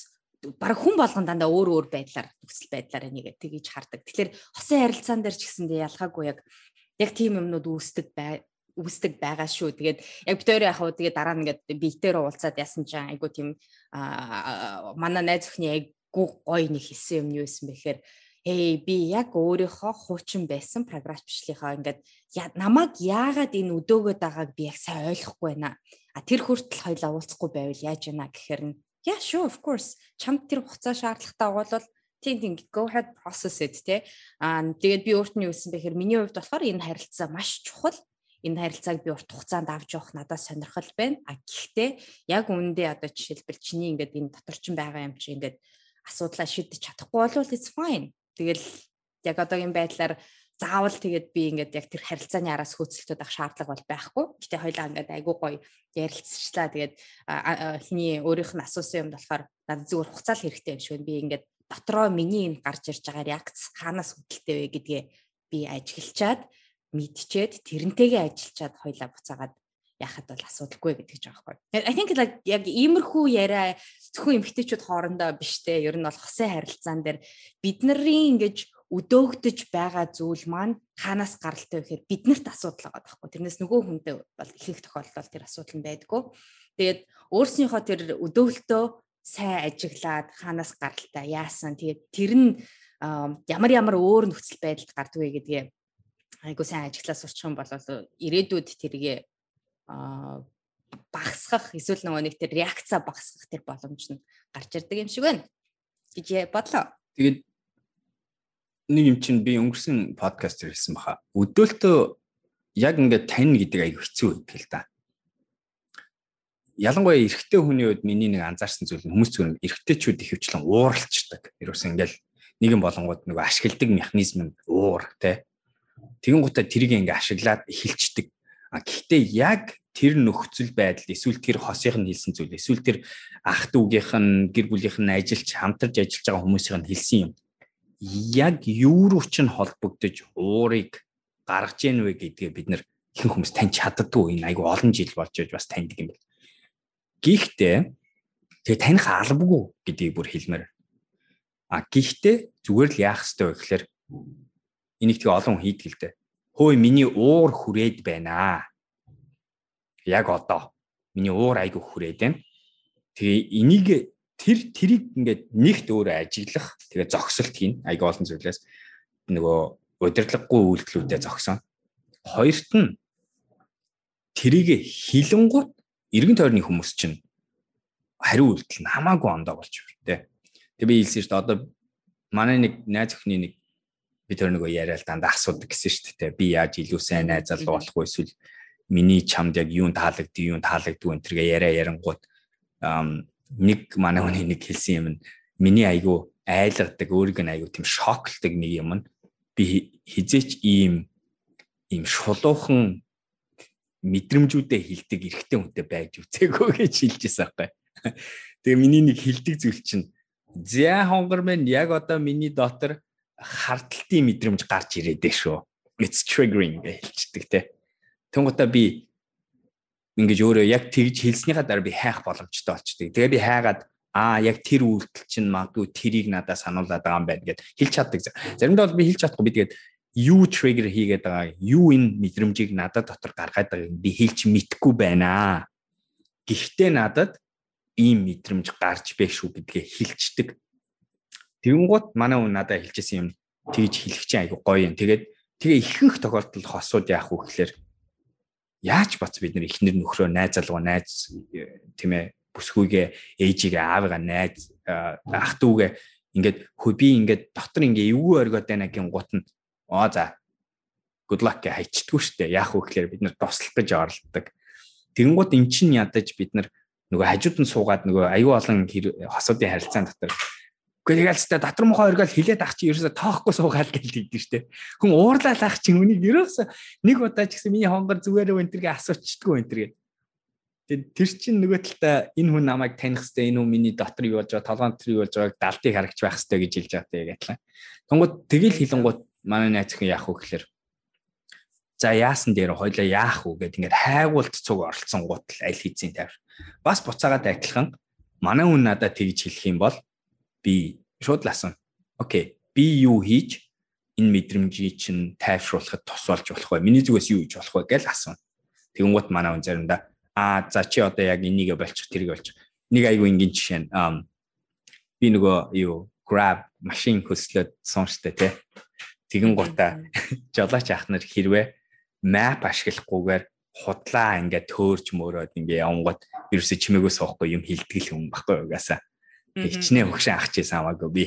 баг хүн болгон дандаа өөр өөр байдлаар нөхцөл байдлаар энийг тгийж хардаг. Тэгэхээр хосын харилцаан дээр ч гэсэндээ ялгаагүй яг яг тийм юмнууд үүсдэг бай үүсдэг байгаа шүү. Тэгээд яг битээр яг хуу тэгээд дараа нь ингээд биетээр уулзаад яасан чинь айгу тийм манай найз өхний айгу гоё нэг хэлсэн юм юу байсан бэхээр Эй би яг өөрийнхөө хуучин байсан програмч бичлийнхаа ингээд намайг яагаад энэ өдөөгöd байгааг би яг сайн ойлгохгүй байна. А тэр хүртэл хоёлаа уулзахгүй байвал яаж яана гэхээр нь Yeah, sure, of course. Чамд тэр хугацаа шаардлагатай бол тийм тийм go ahead process it тий. Аа тэгээд би өөрт нь юу гэсэн бэхээр миний хувьд болохоор энэ харилцаа маш чухал. Энэ харилцааг би урт хугацаанд авч явах надад сонирхол байна. А гэхдээ яг үүндээ одоо жишээлбэл чиний ингээд энэ доторчин байгаа юм чи ингээд асуудлаа шийдэж чадахгүй бол it's fine. Тэгэл яг одоогийн байдлаар заавал тэгээд би ингээд яг тэр харилцааны араас хөөцөлтөд ах шаардлага бол байхгүй. Гэтэ хоёлаа ингээд айгуу гоё ярилцчихлаа. Тэгээд хиний өөрийнх нь асуусан юм болохоор надад зүгээр хуцаал хэрэгтэй юм шиг би ингээд дотроо миний энэ гарч ирж байгаа реакц хаанаас үүдэлтэй вэ гэдгээ би ажиглчаад мэдчихэд тэрнтэйгээ ажиллачаад хоёлаа буцаагаад яхад бол асуудалгүй гэдэг ч аахгүй. I think like яг иймэрхүү яриа зөвхөн эмгтээчүүд хоорондоо биш те ер нь бол хосын харилцаан дээр бид нарын ингэж өдөөгдөж байгаа зүйл маань хаанаас гаралтай вэ гэхээр биднэрт асуудал байгаа байхгүй. Тэрнээс нөгөө хүндээ бол их их тохиолдолд тэр асуудал нь байдгүй. Тэгээд өөрснийхөө тэр өдөөлтөө сайн ажиглаад хаанаас гаралтай яасан. Тэгээд тэр нь ямар ямар өөр нөхцөл байдалд гардгүй гэдгээ айгуу сайн ажиглаа сурчих юм бол ирээдүйд тэргээ багасгах эсвэл нөгөө нэг тэр реакца багасгах тэр боломж нь гарч ирдэг юм шиг байна гэж бодлоо. Тэгээд нэг юм чинь би өнгөрсөн подкаст хэлсэн баха. Өдөөлтөө яг ингээд тань гэдэг аяг хэцүү байдаг л да. Ялангуяа эрэгтэй хүний үед миний нэг анзаарсан зүйл нь хүмүүс зүгээр эрэгтэйчүүд их хвчлэн ууралцдаг. Ерөөс ингээд нэгэн болонгууд нөгөө ашигладаг механизм нь уур тий. Тэгэн гутаа тэрийг ингээд ашиглаад эхэлчдэг. А гэхдээ яг тэр нөхцөл байдал эсвэл тэр хосынх нь хэлсэн зүйл эсвэл тэр ах дүүгийнх нь гэр бүлийнх нь ажиллаж хамтарч ажиллаж байгаа хүмүүсийн нь хэлсэн юм яг юу руу ч нь холбогдож уурыг гаргаж яах вэ гэдгээ бид нэр ихэнх хүмүүс таньж чаддгүй энэ айгу олон жил болж байж бас таньдаг юм байна. Гэхдээ тэгээ таних албагүй гэдгийг бүр хэлмээр. А гэхдээ зүгээр л яах ёстой вэ гэхээр энийг тэгээ олон хүн хийдэг л дээ. Хөөе миний уур хүрээд байна. Яг одоо миний уур айгу хүрээд байна. Тэгээ энийг тэр тэрийг ингээд нэгт өөрөө ажиглах тэгээ зогсолт хийн аяг олон зүйлээс нөгөө удирдлаггүй үйлдэлүүдэд зогсон. Хоёрт нь тэрийг хилэнгуут эргэн тойрны хүмүүс чинь хариу үйлдэл нь хамаагүй ондоо болж байна те. Тэгээ би хэлсэн шүү дээ одоо манай нэг найз охины нэг би тэр нөгөө яриад дандаа асуудаг гэсэн шүү дээ. Би яаж илүү сайн найз залуу болох вэ эсвэл миний чамд яг юун таалагддаг, юун таалагддаг энэ төргээ яриа ярангууд нэг манай хүний нэг хэлсэн юм нь миний айгу айлгадаг өөрийг нь айгу тийм шоклдог нэг юм нь би хизээч ийм ийм шулуухан мэдрэмжүүдээ хилдэг эрэгтэй хүнтэй байж үзээгүй гэж хэлжсэн байхгүй. Тэгээ миний нэг хилдэг зүйл чинь зя хонгор мэн яг одоо миний дотор харталтын мэдрэмж гарч ирээд дээ шүү. It's triggering гэж хэлчихдэг те. Тэнгуудаа би ингэж өөрөө яг тэгж хэлснийхаа дараа би хайх боломжтой болчтой. Тэгээ би хайгаад аа яг тэр үйлдэл чинь магадгүй тэрийг надад сануулад байгаа юм байна гэд хэлж чаддаг. Заримдаа бол би хэлж чадахгүй би тэгээд юу триггер хийгээд байгаа юу энэ мэдрэмжийг надад дотор гаргаад байгааг би хэлж мэдэхгүй байна. Гэхдээ надад ийм мэдрэмж гарч байх шүү гэдгээ хэлцдэг. Тэгэнгუთ манай хүн надад хэлжсэн юм тэгж хэлэх чинь айгу гоё юм. Тэгээд тэгээ ихэнх тохиолдолд хосууд яах вэ гэхээр яаж бац бид нар ихнэр нөхрөө найз залгуу найз тийм ээ бүсгүйгээ ээжигээ аавыгаа найз ах дүүгээ ингээд хөө би ингээд дотор ингээ эвгүй оргоод байна гин гут нь. Оо за. Good luck гэ хайчдгүй штэ. Яах вэ гэхээр бид нар тослох гэж оролддог. Тэгэнгუთ эн чин ядаж бид нар нөгөө хажууд нь суугаад нөгөө аюу олон хосуудын харилцаан дотор Гэхдээ яг л та дотор мохоо өргөөл хилээд ах чи ерөөсө тоохгүй суугаад гэлдэг дээ штэ. Хүн уурлаад ах чи үнийг ерөөсө нэг удаа ч гэсэн миний хонгор зүгээр өө энтергээ асуучдгүй энтергээ. Тэгээд тэр чин нөгөө талаа энэ хүн намайг таних хэвээр энэ хүн миний дотор юу болж байгаа, толгойн дотор юу болж байгааг далдыг харагч байх хэвээр гэж хэлж байгаа яг адилхан. Тэнгууд тэгэл хилэнгууд манай найз хүн яах вэ гэхээр за яасан дээр хоёлаа яах вэ гэд ингээд хайгуулт цуг оролцсон гутал аль хийцэн тавь. Бас буцаагаад адилхан манай хүн надад тэгж хэлэх юм бол би шууд л асан. Окей. Би юу хийж энэ мэдрэмжийг чинь тайвшруулахад тус болж болох вэ? Миний зүгээс юу хийж болох вэ гэж асуув. Тэгэнгუთ манай хүн заримдаа аа за чи одоо яг энийгээ болчих тэрийг болчих. Нэг айгүй ингийн жишээ нь би нөгөө юу grab машин хөслөөд суунштай тий. Тэгэн гутаа жолооч ах нар хэрвээ map ашиглахгүйгээр худлаа ингээд төөрч мөрөөд ингээ явангууд ерөөсө чимээгөө суухгүй юм хилтгэл юм баггүй угаасаа. Хичнээн хөгшин ах чийсэн хамаагүй би.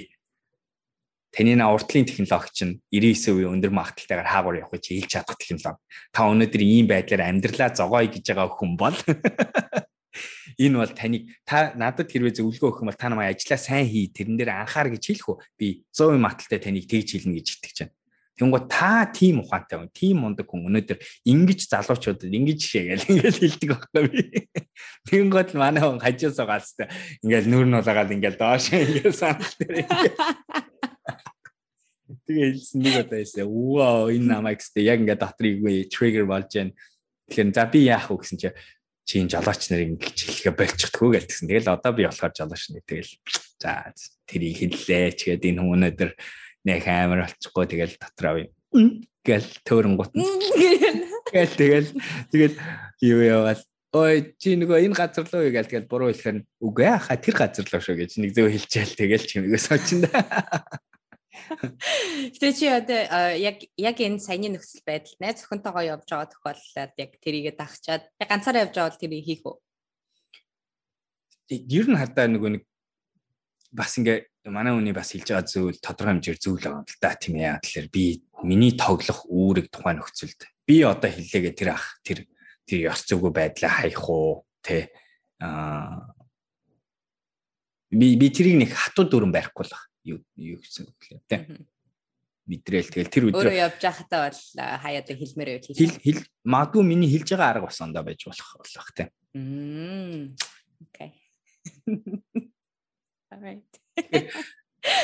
Таны на уртлын технологи чинь 99 үеийн өндөр магталтайгаар хаагур явах гэж хэлж чадах технологи. Та өнөөдөр ийм байдлаар амьдралаа зогоё гэж байгаа хүн бол Энэ бол таныг та надад хэрвээ зөвлөгөө өгөх юм бол та намайг ажиллаа сайн хий тэрэн дээр анхаар гэж хэлэх үү? Би 100% маталтай таныг тэгж хэлнэ гэж итгэж байна. Тэнгүү та тийм ухаантай хүн, тийм мундаг хүн өнөөдөр ингэж залуучуудад ингэж шээгээл ингэж хэлдэг байхгүй би. Тэнгүүд манай хүн хажуусаа галстай. Ингээл нүүр нь улагаад ингээл доош ингээл санал дээр. Тэгээ хэлсэн нэг удаа эсэ. Вау, энэ намайг гэстэй яг ингээд дотрыг триггер болж байна. Тэгэхээр за би яах вэ гэсэн чинь чинь жолооч нарыг ингэж хэлэхэ болчихдгоо гэлтгсэн. Тэгэл одоо би болохоор жолооч нэг тэгэл за тэрийг хэллээ. Чгээд энэ хүн өнөөдөр нэг амар болчихгоо тэгэл дотроо гэл төөрөнгут гэл. Тэгэл тэгэл юу яваал? Ой чи нөгөө энэ газар руу гээл тэгэл буруу хэлэхээр үгүй яха тэр газар руу шүү гэж нэг зөв хэлчихэл тэгэл чимээс очинд Гэтэ чи одоо яг яг энэ саяны нөхцөл байдал найз зөвхөнтэйгоо явж байгаа тохиолдолд яг тэрийгэ дагчаад яг ганцаараа явж байгаа бол тэрийг хийх үү? Ер нь хадаа нөгөө нэг бас ингээ манай хүний бас хэлж байгаа зүйл тодорхой хэмжээр зүйл байгаа л да. Тийм ээ. Тэгэхээр би миний тоглох үүрэг тухайн нөхцөлд би одоо хэллээгээ тэр ах тэр тэр ёс зүгөө байдлаа хаях уу тэ? Аа би би тэрийг нэг хатуу дүрэн барихгүй л юу юу гэсэн үг лээ тэ? Мэдрээл тэгэл тэр өдөр өөрөө явж байхдаа бол хаяад хэлмээр байв хэл хэл магадгүй миний хэлж байгаа арга бас ондоо байж болох болох тэ? Окей. Alright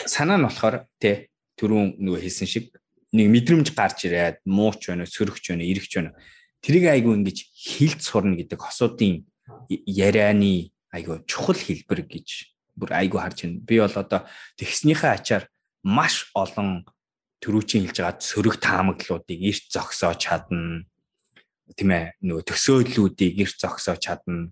санаа нь болохоор тэ түрүүн нөгөө хэлсэн шиг нэг мэдрэмж гарч ирээд мууч байна сөрөгч байна эрэгч байна тэрийг айгу ингэж хилд сурна гэдэг хосуудын ярианы айгу чухал хэлбэр гэж бүр айгу харж байна. Би бол одоо тэгснийхээ ачаар маш олон төрүүчийн хэлж байгаа сөрөг таамаглуудыг эрт зогсоож чадна. Тийм ээ нөгөө төсөөллүүдийг эрт зогсоож чадна.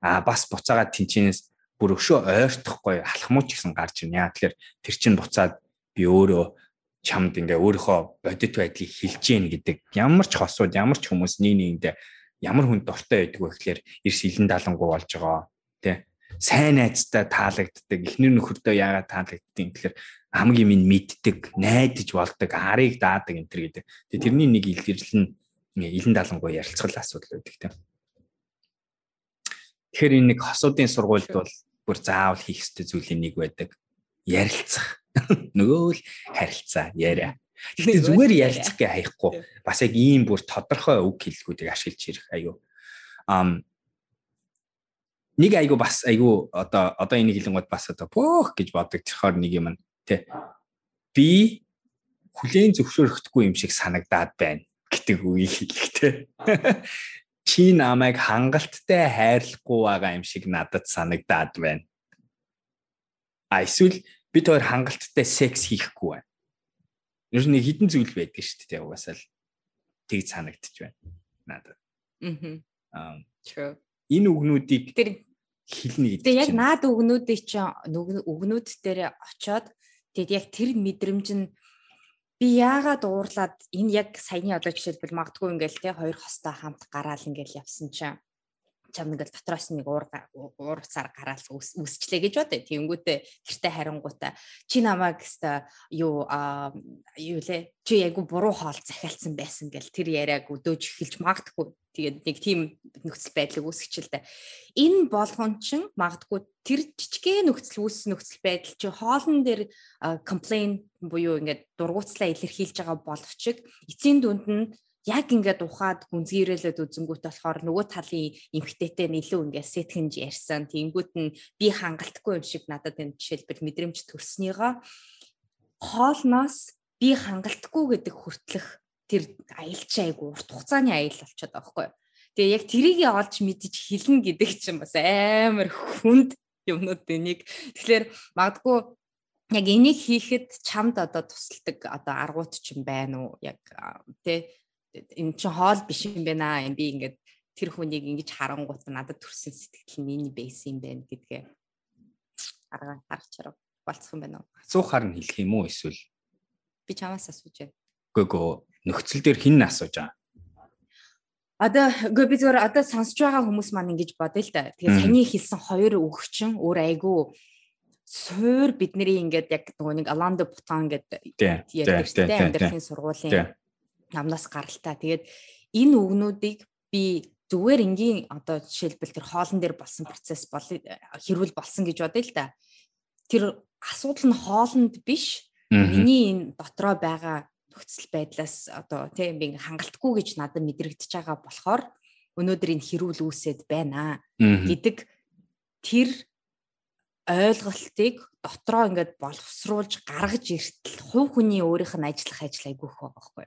А бас буцаагаад тэнчнээс бүр өшөө ойртохгүй алхмууч гэсэн гарч ирнэ. Яа тэгэхээр тэр чин буцаад би өөрөө чамд ингээ өөрийнхөө бодит байдлыг хэлж гин гэдэг ямар ч хосууд ямар ч хүмүүс нэг нэгэндээ ямар хүн дуртай байдаг вэ гэхээр эрс илэн далангуу болж байгаа тий сайн найзтай таалагддаг эхнэр нөхөртөө яагаад таалагддаг гэхээр хамгийн минь мэддэг найдаж болдог харыг даадаг энэ төр гэдэг. Тэгээ тэрний нэг илэрлэл нь илэн далангуу ярилцгал асуудал байдаг тийм. Тэгэхээр энэ нэг хосуудын сургуульд бол бүр заавал хийх ёстой зүйлийн нэг байдаг. Ярилцах. Нөгөө л харилцаа яриа. Тэгэхээр зүгээр ярилцах гэ хаяхгүй бас яг ийм бүр тодорхой үг хэллгүүдийг ашиглаж ирэх аюу. Ам нэг айгу бас айгу одоо одоо энийг хэлэнгууд бас одоо бөөх гэж бодогдохоор нэг юм тий. Би хүлээн зөвшөөрөхдөггүй юм шиг санагдаад байна гэдэг үгийг хэлэхтэй. Чи намайг хангалттай хайрлахгүй байгаа юм шиг надад санагдаад байна. А эсвэл бид хоёр хангалттай секс хийхгүй байна. Ер нь хідэн зүйл байдаг шүү дээ угаасаа л тэгж санагдчих байна. Надад. Аа. True энэ үгнүүдийг тэр хэлнэ гэдэг. Тэгээ яг наад үгнүүдийг чинь үгнүүд дээр очоод тэгэд яг тэр мэдрэмж нь би яагаад уурлаад энэ яг саяны одоо жишээлбэл магадгүй ингээл те хоёр хостой хамт гараал ингээл явсан чинь чам ингээл дотроос нэг уур уур цаар гараал үсчлээ гэж бодё. Тэнгүүтээ гэртээ харингуудаа чи намайг хэвээ юу аа юу лээ чи айгу буруу хоол захиалсан байсан гэл тэр яриаг өдөөж эхэлж магадгүй. Тэгээд нэг тийм нөхцөл байдлыг үүсгэчихэлтэй. Энэ болгон чин магадгүй тэр жижигхэн нөхцөл үүссэн нөхцөл байдал чи хоолн дээр complain буюу ингээд дургуутслаа илэрхийлж байгаа боловч эцсийн дүнд нь яг ингээд ухаад гүнзгийрэлээд үзэнгүүт болохоор нөгөө талын эмхтэйтэй илүү ингээд сэтгэнж ярьсан. Тэнгүүт нь би хангалтгүй юм шиг надад энэ жишээлбэл мэдрэмж төрснийгоо хоолноос би хангалтгүй гэдэг хүртлэх тэр аялч айгу урт хугацааны аял болчиход байгаа байхгүй юу. Тэгээ яг трийгээ олж мэдэж хэлнэ гэдэг чинь бас амар хүнд юмнууд энийг. Тэгэхээр магадгүй яг энийг хийхэд чамд одоо тусалдаг одоо аргууд ч юм байна уу? Яг тий энэ чинь хоол биш юм байна. Энд би ингээд тэр хүнийг ингэж харангуут надад төрсэн сэтгэл нь энэ байсан юм байна гэдгээ арга харж чарав болцох юм байна уу? Асуухаар нь хэлэх юм уу эсвэл би чамаас асууж байна. Үгүй гоо нөхцөл дээр хин асууж байгаа. Одоо үгүй би зөвөр одоо сонсож байгаа хүмүүс маань ингэж бодъё л да. Тэгээ саяны хэлсэн хоёр өгчин өөр айгүй суур бидний ингээд яг нөгөө нэг Аландо Бутан гэдэг ярьдаг дээ амьдралын сургуулийн намнаас гаралтай. Тэгээд энэ үгнүүдийг би зүгээр энгийн одоо жишээлбэл тэр хоолн дээр болсон процесс бол хэрүүл болсон гэж бодъё л да. Тэр асуудал нь хоолнд биш миний энэ дотроо байгаа нөхцөл байдлаас одоо тийм би хангалтгүй гэж надад мэдрэгдэж байгаа болохоор өнөөдөр энэ хэрүүл үүсэт байна гэдэг тэр ойлголтыг дотроо ингээд боловсруулж гаргаж иртэл хувь хүний өөрийнх нь ажиллах ажил айгүйх байгаа байхгүй?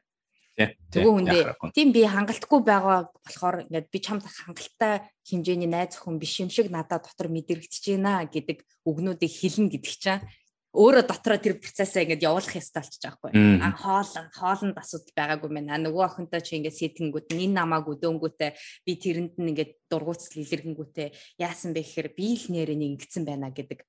Тэгвэл хүндээ тийм би хангалтгүй байгаа болохоор ингээд би чамд хангалттай хэмжээний найз охин биш юм шиг надад дотор мэдрэгдэж байна гэдэг үгнүүдийг хэлнэ гэдэг чинь өөрөө дотроо тэр процессаа ингээд явуулах ёстой болчих жоохгүй. А хоол хоолнд асуудал байгаагүй мэн. А нөгөө охинтой чи ингээд сэтгэнгүүт энэ намааг өдөөнгүүтээ би тэрэнд нь ингээд дургуутсал илэргэнгүүтээ яасан бэ гэхээр би л нэрээ нэг ингэсэн байна гэдэг.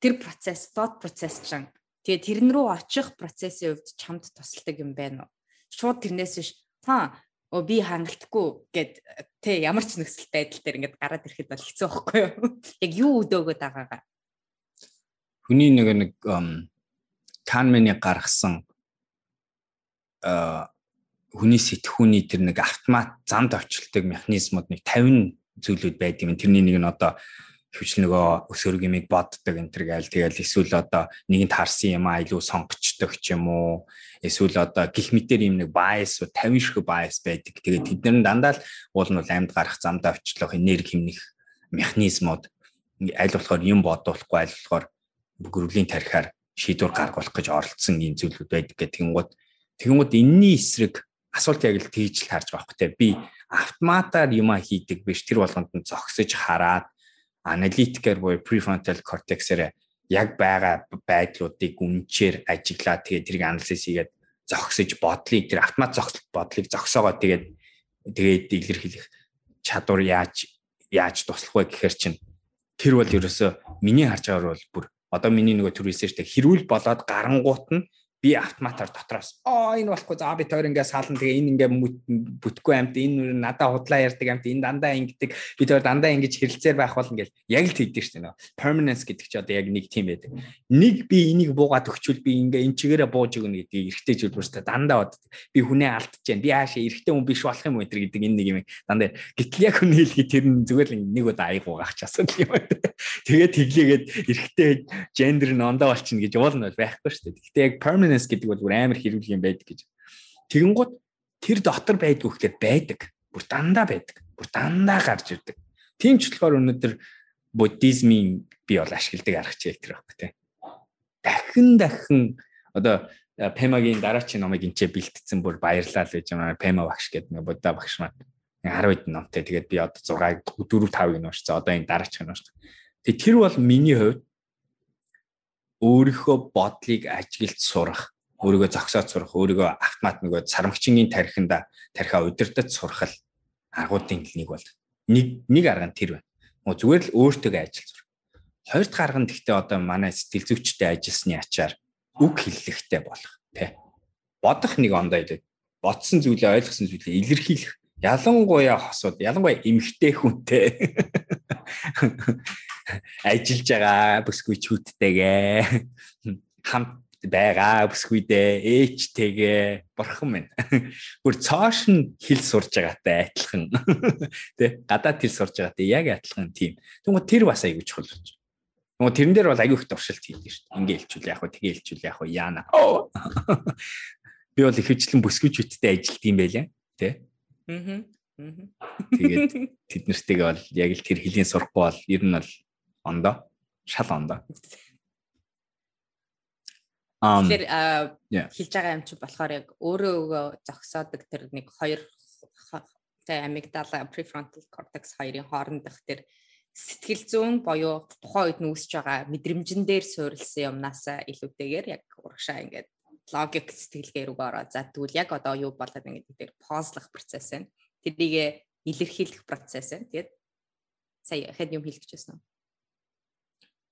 Тэр процесс, дот процесс чинь тэгээ тэрэн рүү очих процессын хувьд чамд тусалдаг юм байна уу? Шууд тэрнээс биш та оо би хангалтгүй гэд тэ ямар ч нөхцөл байдал дээр ингээд гараад ирэхэд бол хэцүү байхгүй юу? Яг юу өдөөгöd байгаагаа. Хүний нэг нэг Канмений гаргасан а хүний сэтгхүүний тэр нэг автомат зам давчилдаг механизмууд нэг 50 зүйлүүд байдаг юм. Тэрний нэг нь одоо хөвчл нөгөө өсөрг имийг боддог энэ төр гээл тэгэл эсвэл одоо нэгэн таарсан юм аа илүү сонгочдог ч юм уу. Эсвэл одоо гих мэтэр юм нэг байс 50 шиг байс байдаг. Тэгээд тэд нар дандаа л уул нь амд гарах замд авчлах энерги хэмнэх механизмууд аль болохоор юм бодуулахгүй аль болохоор гөрвлийн тарихаар шийдвэр гаргуулах гэж оролцсон юм зүйлүүд байдаг гэх тэгэнгүүт тэгэнгүүт энэний эсрэг асуулт яг л тэгж л харж байгаа хөөхтэй би автоматар юма хийдэг биш. Тэр болгонд нь зогсож хараад аналитикээр буюу prefrontal cortex-ээр яг байгаа байдлуудыг үнчээр ажиглаа тэгээд тэрийг анализ хийгээд зогсож бодлыг тэр автомат зогсолт бодлыг зогсоогоо тэгээд тэгээд илэрхийлэх чадвар яаж яаж туслах вэ гэхээр чинь тэр бол ерөөсөө миний харж байгаагаар бол бүр одоо миний нөгөө төр ресерчтэй хэрүүл болоод гарангуут нь би автоматар дотроос оо энэ болохгүй за би тойр ингээ сална тэгээ энэ ингээ бүтггүй амт энэ надаа худлаа ярьдаг амт энэ дандаа ингэдэг би тойр дандаа ингэж хэрэлцээр байх болно гэл яг л тэгдэг шүү дээ нөө permanence гэдэг чи одоо яг нэг тийм байдаг. Нэг би энийг буугаад өгчүүл би ингээ энэ чигээрээ бууж өгнө гэдэг эргэтэй зүйлбэрстэй дандаа бод би хүнээ алдчихж जैन би хаашаа эргэтэй хүн биш болох юм уу гэдэг энэ нэг юм дандаа гэтэл яг хүн хэлхий тэр нь зүгээр л нэг удаа аяг угаах ч асуудал юм тэгээд тэглээгээд эргэтэй гендер нь ондоо болчихно гэж уулна байхгүй шүү дээ. Гэхдээ яг permanence awareness гэдэг бол бүр амар хэрүүл юм байдаг гэж. Тэгэнгუთ тэр дотор байдгүй гэхээр байдаг. Бүр дандаа байдаг. Бүр дандаа гарч ирдэг. Тийм ч болохоор өнөөдөр буддизмын би бол ашигладаг арга чийл тэр байхгүй тий. Дахин дахин одоо Пемагийн дараачийн номыг энчээ бэлтгэсэн бүр баярлалаа л гэж байна. Пема багш гэдэг нэг будда багш маань 10 хэд номтой. Тэгээд би одоо 6 4 5-ыг нуушсан. Одоо энэ дараач нь нуушсан. Тэгээд тэр бол миний хувьд өөрийнхөө бодлыг ажиглж сурах, өөрийгөө зогсоод сурах, өөрийгөө автомат нөгөө сармагчингийн тархинда тархиа удирдах сурах л аргуудын нэг бол нэг нэг арга нь тэр байна. Нөгөө зүгээр л өөртөө ажил зур. Хоёр дахь арга нь гэхдээ одоо манай сэтгэл зүйчтэй ажилласны ачаар үг хэллэгтэй болох тий. Бодох нэг ондоо илээ. Бодсон зүйлээ ойлгосон зүйлээ илэрхийлэх. Ялангуяа хосууд, ялангуяа эмгтэй хүнтэй ажиллаж байгаа бүсгүйчүүдтэйгээ хамт байгаа бүсгүйдээ ээжтэйгээ бурхан минь. Гүр цоош нь хэл сурж байгаатай адилхан. Тэ гадаад хэл сурж байгаатай яг адилхан тийм. Тэгвэл тэр бас аягүй чухал болж. Нөгөө тэрэн дээр бол аягүй их туршилт хийдэг шүү дээ. Ингээ хэлчихвэл яг хөө тгээ хэлчихвэл яг хөө яана. Би бол их хвчлэн бүсгүйчүүдтэй ажилт юм байлаа. Тэ. Аа. Тэгээд тэд нартэйгээ бол яг л тэр хэлийн сурахгүй бол ер нь бол ондоо шал ондоо. Um тэр хэлж байгаа юм чи болохоор яг өөрөө өгөө зогсоодог тэр нэг хоёр тэ амигдала prefrontal cortex хоёрын хоорондох тэр сэтгэл зүйн боيو тухайн үед нүүсэж байгаа мэдрэмжэн дээр суурилсан юмнаас илүүтэйгээр яг урагшаа ингээд логик сэтгэлгээ рүү ороо. За тэгвэл яг одоо юу болоод ингээд тэр позлох процесс байна. Тэрийг илэрхийлэх процесс байна. Тэгээд сая хэд юм хэлэх гэжсэн юм.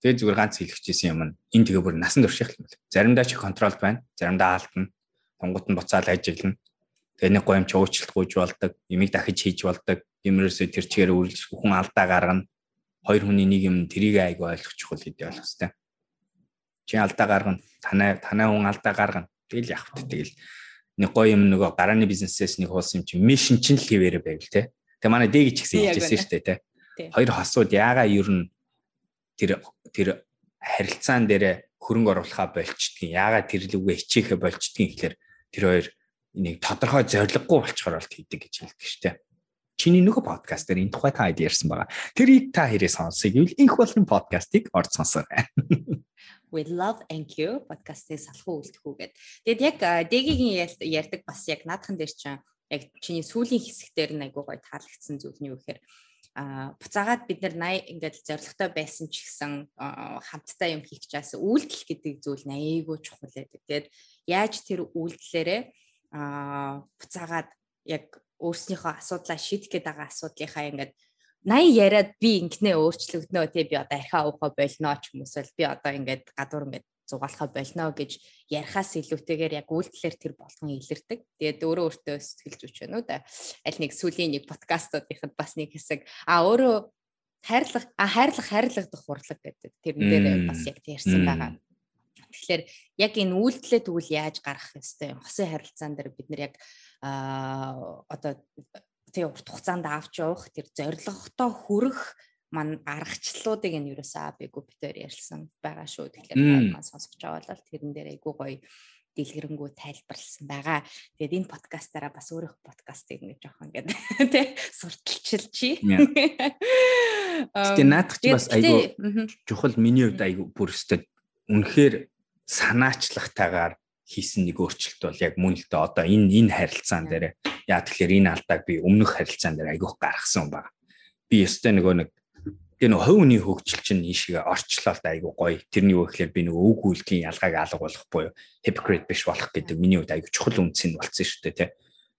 Тэгээд зүгээр ганц хэлчихсэн юм нь энэ тэгээ бүр насан турших юм байна. Заримдаа чи контролд байна, заримдаа алдна. Тунгут нь буцаал ажиглана. Тэгээ нэг гоёмч уучлалт гуйж болдог, ямиг дахиж хийж болдог. Юмрээсээ тэр чигээр үргэлж хүн алдаа гаргана. Хоёр хүний нэг юм тэрийг айгүй ойлгох чухал хэдий болох хэвээр. Чи алдаа гаргана, танай танай хүн алдаа гаргана. Тэгэл явахт тэгэл нэг гоё юм нөгөө гарааны бизнесээс нэг хуулсан юм чи мишн чинь л хэвээрээ байвал те. Тэгээ манай дэ гэж гисэн хэлжсэн шүү дээ тий. Хоёр хосууд яагаа ер нь тэр тэр харилцаан дээр хөрөнгө оруулахаа болчдгийг яагаад тэр лүгээ хичээхэ болчдгийг гэхээр тэр хоёр нэг тодорхой зориггүй болчоор болт хийдэг гэж хэлдэг шүү дээ. Чиний нөгөө подкаст дээр энэ тухай та хэд ярьсан байгаа. Тэрийг та хэрэг сонсъё гэвэл инх болон подкастыг орж сонсоорой. We love thank you подкастыг салхуу үлдэхүүгээд. Тэгэд яг дэгийн ярьдаг бас яг наадхан дээр чинь яг чиний сүүлийн хэсэгтэр нь айгуу гоё таалагдсан зүйл нь юу гэхээр а буцаагаад бид нар 80 ингээд зоригтой байсан ч гэсэн хамтдаа юм хийх чаас үйлдэл гэдэг зүйл айгүй чухал байдаг. Тэгээд яаж тэр үйлдэлээрээ а буцаагаад яг өөрснийхөө асуудлаа шийдэх гээд байгаа асуудлынхаа ингээд 80 яриад би ингэнэ өөрчлөгднөө тий би одоо архиа уухаа болно ч юм уусвал би одоо ингээд гадуур ингээд зугаалхаа болно гэж ярихаас илүүтэйгээр яг үйлдэлэр тэр болгон илэрдэг. Тэгээд өөрөө өөртөө сэтгэлж байна уу да. Аль нэг сүлийн нэг подкастуудынхад бас нэг хэсэг а өөрөө хайрлах а хайрлах хайрлагдах хурлаг гэдэг тэрэн дээр бас яг ярьсан байгаа. Тэгэхээр яг энэ үйлдэлээ тэгвэл яаж гаргах ёстой юм? Хосын харилцаан дээр бид нар яг аа одоо тэг урт хугацаанд авч явах тэр зорилготой хүрэх мань аргачлалуудыг нь юусаа бэгүү битээр ярьсан байгаа шүү. Тэгэхээр маань сонсож байгаа бол тэрэн дээр айгүй гоё дэлгэрэнгүй тайлбарлсан байгаа. Тэгээд энэ подкастаараа бас өөрийнх подкастыг нэг жоохон ингээд тий сурталчилчи. Тэгээд наадах чи бас айгүй чухал миний хувьд айгүй бүр өстэй үнэхээр санаачлахтайгаар хийсэн нэг өөрчлөлт бол яг мөн л дээ одоо энэ энэ харилцаан дээр яа тэгэхээр энэ алдааг би өмнөх харилцаан дээр айгүйх гаргасан баг. Би өстэй нөгөө нэг тэр нөгөө хувийн хөгжил чинь ийшээ орчлоо л айгүй гоё. Тэрний юу гэхээр би нөгөө үг үйлдлийн ялгааг алга болох буюу hypocrite биш болох гэдэг миний хувьд айгүй чухал үнц нь болсон шүү дээ тий.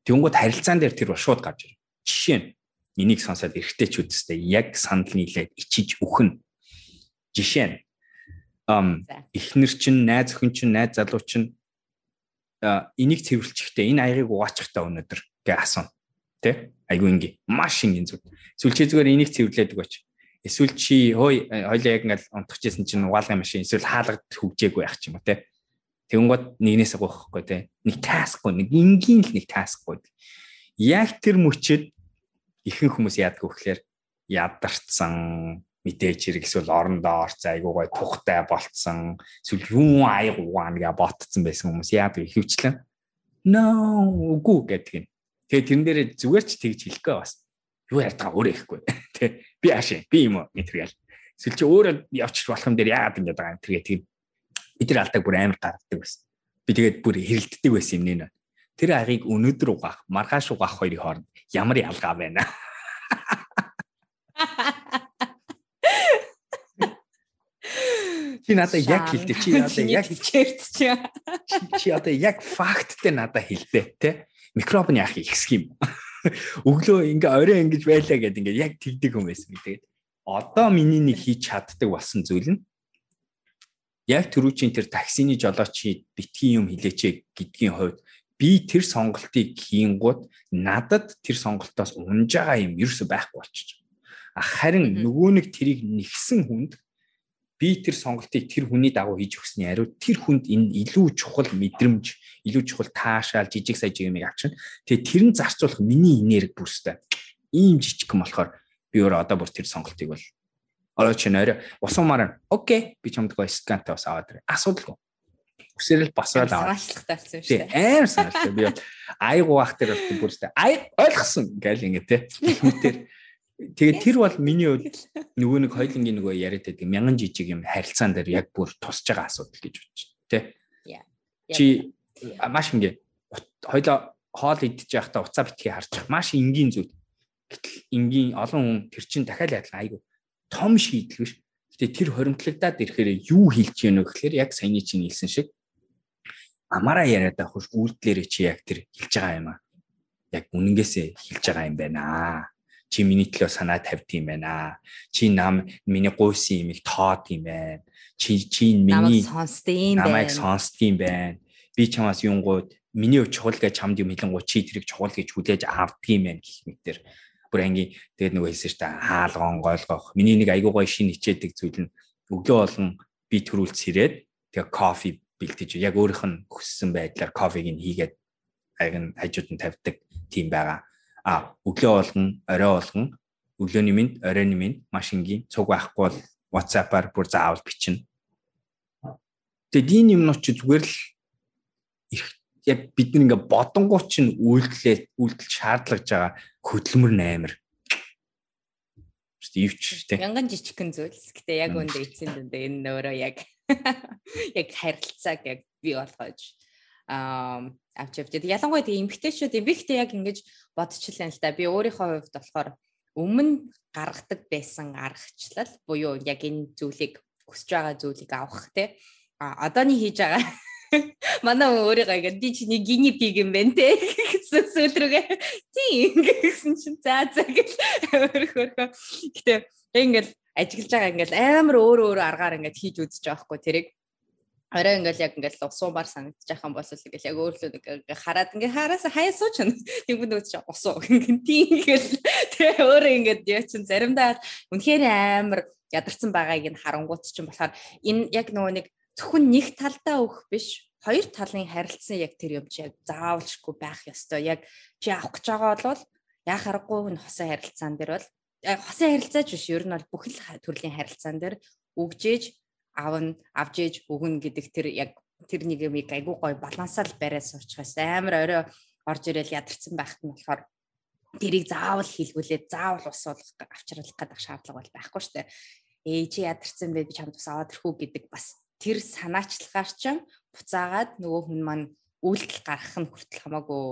Тэнгүүд харилцаан дээр тэр шууд гарч ирнэ. Жишээ нь энийг сонсоод эргэжтэйчүүдстэй яг санал нийлээд ичиж үхэн. Жишээ нь ам эхнэр чинь найз охин чинь найз залуу чинь энийг цэвэрлчихтэй энэ аягийг угаачихтаа өнөөдөр гэ асууна. Тэ? Айгу инgi. Маш ингийн зүг. Эсвэл чи зүгээр энийг цэвэрлээд өгөөч. Эсвэл чи хөөе хоёлаа яг ингээл унтчихсэн чинь угаалгын машин эсвэл хаалгад хөгжээгүй байх ч юм уу тэ. Тэнгууд нэгнээс гооххгүй тэ. Нэг таасахгүй нэг энгийн л нэг таасахгүй. Яг тэр мөчөд ихэнх хүмүүс яадаг вэ гэхээр ядарсан мэдээж хэрэг эсвэл орондоо орц айгуу гой тухтай болцсон эсвэл юу аяг угаана гэ ботцсон байсан хүмүүс яа би хөвчлэн no үгүй гэдэг юм. Тэгээ тэрэн дээр зүгээр ч тэгж хэлэхгүй бас юу ярьдгаа өөрөө ихгүй. Тэ би аашаа би юм уу гэтэргээл. Эсвэл чи өөрөө явчих болох юм дээр яагаад ингэж байгаа юм тэргээ тийм бид нар алдаг бүр амар гаргадаг байсан. Би тэгээд бүр хэрэлддэг байсан юм нэ. Тэр агийг өнөөдөр угаах, маргааш угаах хоёрын хооронд ямар ялгаа байна. Чи надад яг хэлдэг. Чи надад яг хэлчихэрч чи. Чи одоо яг факттэй надад хэлдэ, тэ? Микроб нь яах ихсэх юм. Өглөө ингээ орой ингэж байлаа гэд ингээ яг тэгдэг хүн байсан. Тэгээд одоо миний нэг хийж чаддаг болсон зүйл нь яг түрүүчийн тэр таксины жолоочи битгий юм хилээч гэдгийн хувьд би тэр сонголтыг хийнгууд надад тэр сонголтоос унж байгаа юм ерөөсөй байхгүй болчих. Харин нөгөө нэг тэрийг нэгсэн хүнд би тэр сонголтыг тэр хүний дагуу хийж өгсөний хариу тэр хүнд энэ илүү чухал мэдрэмж, илүү чухал таашаал, жижиг сая юмыг авчна. Тэгээ тэр нь зарцуулах миний энерги бүрстэй. Ийм жижиг юм болохоор би өөр одоо бүр тэр сонголтыг бол орой чинь орой усумаар окей би чамд гоо скантай бас аваад ирээ. Асуудалгүй. Үсэрэл босоод аваад. Санаачлагтай болсон шүү дээ. Амар санаачлаа. Би айгу бах тэр бүрстэй. Ай ойлгосон гээл ингэ те. Тэр Тэгээд тэр бол миний хувьд нөгөө нэг хоёлынгийн нөгөө яриад байдаг мянган жижиг юм харилцаан дээр яг бүр тусч байгаа асуудал гэж бодож байна. Тэ? Чи маш ингээ хоёлоо хоол идчих байхдаа уцаа битгий харж маш энгийн зүйл. Гэтэл энгийн олон хүн тэр чин дахиад ядлаа айгу том шийдэл биш. Гэтэ тэр хоримтлагадаад ирэхээр юу хэлж вэ гэхээр яг саяны чинь хэлсэн шиг амаараа яриад авах үйлдэлэрээ чи яг тэр хэлж байгаа юм аа. Яг үнэнгээсээ хэлж байгаа юм байна аа чи миний төлөө санаа тавьд юм байна. Чи нам миний гуйсан имийг тоод юм байна. Чи чи миний сонсдгийн байна. Намайг сонсдгийн байна. Би чамаас юунгууд миний өв чухал гэж чамд юм хэлэнгуй чи тэрийг чухал гэж хүлээж авдгийн байна гэх мэтэр бүр анги тэгээд нөгөө хэлсэн шүү дээ хаалгон гойлгох. Миний нэг айгуу гоё шин хичээдэг зүйл нь өглөө болгон би төрүүлц ирээд тэгээ кофе бэлтэж яг өөрийнх нь хүссэн байдлаар кофег нь хийгээд нь хажууд нь тавьдаг тийм байгаа А өглөө болгон, орой болгон өглөөний минь, оройны минь маш энгийн цуг байхгүй бол WhatsApp-аар бүр заавал бичнэ. Тэгээд энэ юмнууд чи зүгээр л яг бид нэг ингээ бодонгууд чинь үйлдэлээ үйлдэл шаардлагаж байгаа хөдөлмөр нээр шүү ивч тий. Янган жижигхэн зүйлс. Гэтэ яг үндэ эцсийн дүндээ энэ өөрөө яг яг харилцааг яг бий болгож аа авч явж. Ялангуяа тийм эмгтээчүүд эмгтээ яг ингэж бодчихлаа л да. Би өөрийнхөө хувьд болохоор өмнө гаргадаг байсан аргачлал буюу яг энэ зүйлийг хүсэж байгаа зүйлийг авах те. А одооний хийж байгаа. Манай өөрийгөө ингэ би чи нэг гини пиг юм байна те? гэсэн сөдрөгээ тийм гэсэн чинь за за гэл өөрөөр гэтээ ингээл ажиглаж байгаа ингээл амар өөр өөр аргаар ингээд хийж үзэж байгаа хгүй тэрийг орой ингээл яг ингээл усуумар байгаа юм бол ингээл яг өөрлөө ингээ хараад ингээ хараас хаяа сууч юм. Нүд ч усуу. Тийм ингээл тэгээ өөрөө ингээд яа чин заримдаа үнэхээр амар ядарсан байгааг нь харангуут чинь болохоор энэ яг нөгөө нэг зөвхөн нэг талдаа өгөх биш хоёр талын харилцсан яг тэр юм чи яг заавалчгүй байх ёстой. Яг чи авах гэж байгаа бол яа харахгүй хосын харилцаан дээр бол хосын харилцаач биш ер нь бол бүх л төрлийн харилцаан дээр өгжээж аавн авж ээж өгнө гэдэг тэр яг тэр нэг юм айгуу гой балансаар бариад суучгаас амар орой орж ирэл ядарсан байхад нь болохоор тэрийг заавал хийлгүүлээд заавал ус уулах авчруулах гэдэг шаардлага бол байхгүй дээ. Ээ чи ядарсан бэ би чамд ус аваад ирэх үү гэдэг бас тэр санаачлагаар ч буцаагаад нөгөө хүн маань үйлдэл гаргах нь хүртэл хамаагүй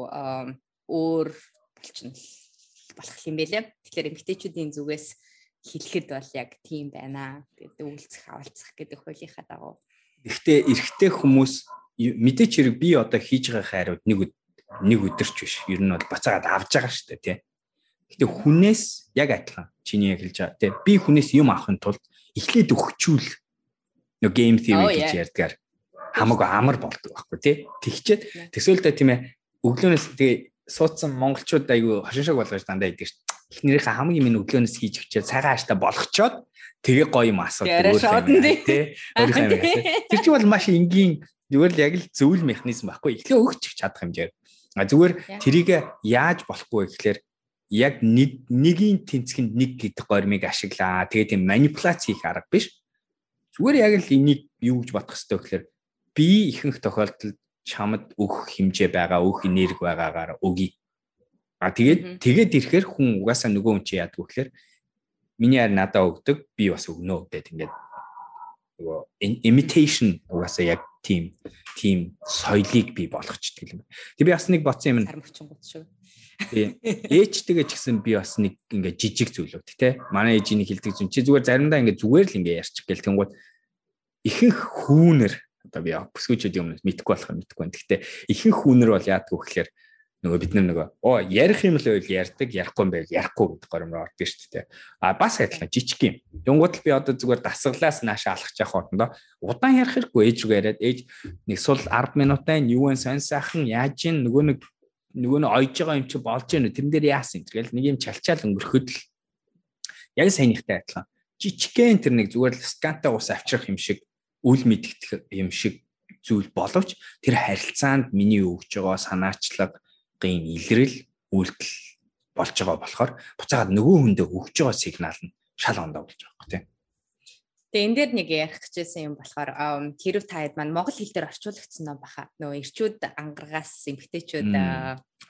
өөр болчихно болох юм байлээ. Тэгэхээр эмгтээчүүдийн зүгээс хэлэхэд бол яг тийм байна гэдэг үйлцэх авалцах гэдэг хуулийнхаа дагуу. Гэхдээ эрэгтэй хүмүүс мэдээч хэрэг би одоо хийж байгаа хайрууд нэг нэг өдөрч биш. Ер нь бол бацаагаад авж байгаа шүү дээ тий. Гэхдээ хүнээс яг адилхан чиний яг хэлж байгаа тий. Би хүнээс юм авахын тулд эхлээд өгчүүл нөгөө game theory гэж ярьдгаар хамаагүй амар болдог байхгүй тий. Тэгчээд төсөөлдөө тийм ээ өглөөнөөс тэгээ суудсан монголчууд айгүй хошин шиг болгож дандаа идэг шүү эхнэрийнхээ хамгийн минь өглөөнөөс хийж өчөөд цагаан ааштай болгочоод тэгээ гоё юм асуудаг өөр тий. Тэр чинь бол маш энгийн зүгээр л яг л зөвл механизм байхгүй. Эхлээ өгч чадах хэмжээр. А зүгээр тэрийг яаж болохгүй гэхэлэр яг нэг нэгийн тэнцгэнд нэг гэдэг гормыг ашиглаа. Тэгээ тийм манипуляц хийх арга биш. Зүгээр яг л энийг юу гэж бодох хэрэгтэй гэхэлэр би ихэнх тохиолдолд чамд өгөх хэмжээ байгаа, өгөх энерги байгаагаар өгье А тэгээд тэгээд ирэхээр хүн угаасаа нөгөө хүн чи яадаг вэ гэхээр миний харь надаа өгдөг би бас өгнө гэдэг ингээд нөгөө imitation угаасаа яг тийм тийм соёлыг би болгочдөг юм. Тэг би бас нэг бодсон юм. Сармөгчин гут шүү. Тий. Ээжтэйгээ ч гэсэн би бас нэг ингээ жижиг зүйлүүд тий. Манай ээжийн хэлдэг зүйл чи зүгээр заримдаа ингээ зүгээр л ингээ ярьчих гэл тэнгууд ихэнх хүүнэр одоо би бүсгүүчүүдийн өмнө мэдхгүй болох юм мэдхгүй. Гэхдээ ихэнх хүүнэр бол яадаг вэ гэхээр нөгөө бид нөгөө оо ярих юм л байл ярьдаг ярихгүй юм байл ярихгүй гэдэг горимроо ордог шүү дээ. А бас адилхан жижиг юм. Юнгууд л би одоо зүгээр дасгалаас наашаа алхаж явах хоорондоо удаан ярих хэрэггүй ээж рүү яриад ээж нэг сул 10 минутын юу вэ сонь сайхан яаж ийн нөгөө нэг нөгөө нь ойж байгаа юм чи болж гэнэ тэрэн дээр яасан тэгэл нэг юм чалчаал өнгөрөхөд л яг саяныхтай адилхан. Жижигхэн тэр нэг зүгээр л скантай ус авчрах юм шиг үл мэдгдэх юм шиг зүйл боловч тэр харилцаанд миний өгж байгаа санаачлаг гын илрэл үйлдэл болж байгаа болохоор буцаагаад нөгөө хүндээ өгж байгаа сигнал нь шал ондоо болж байгаа тийм. Тэгээ энэ дээр нэг ярих гэжсэн юм болохоор хэрв таад маань монгол хэл дээр орчуулагдсан ном баха. Нөгөө ирчүүд ангаргаас эмгтээчүүд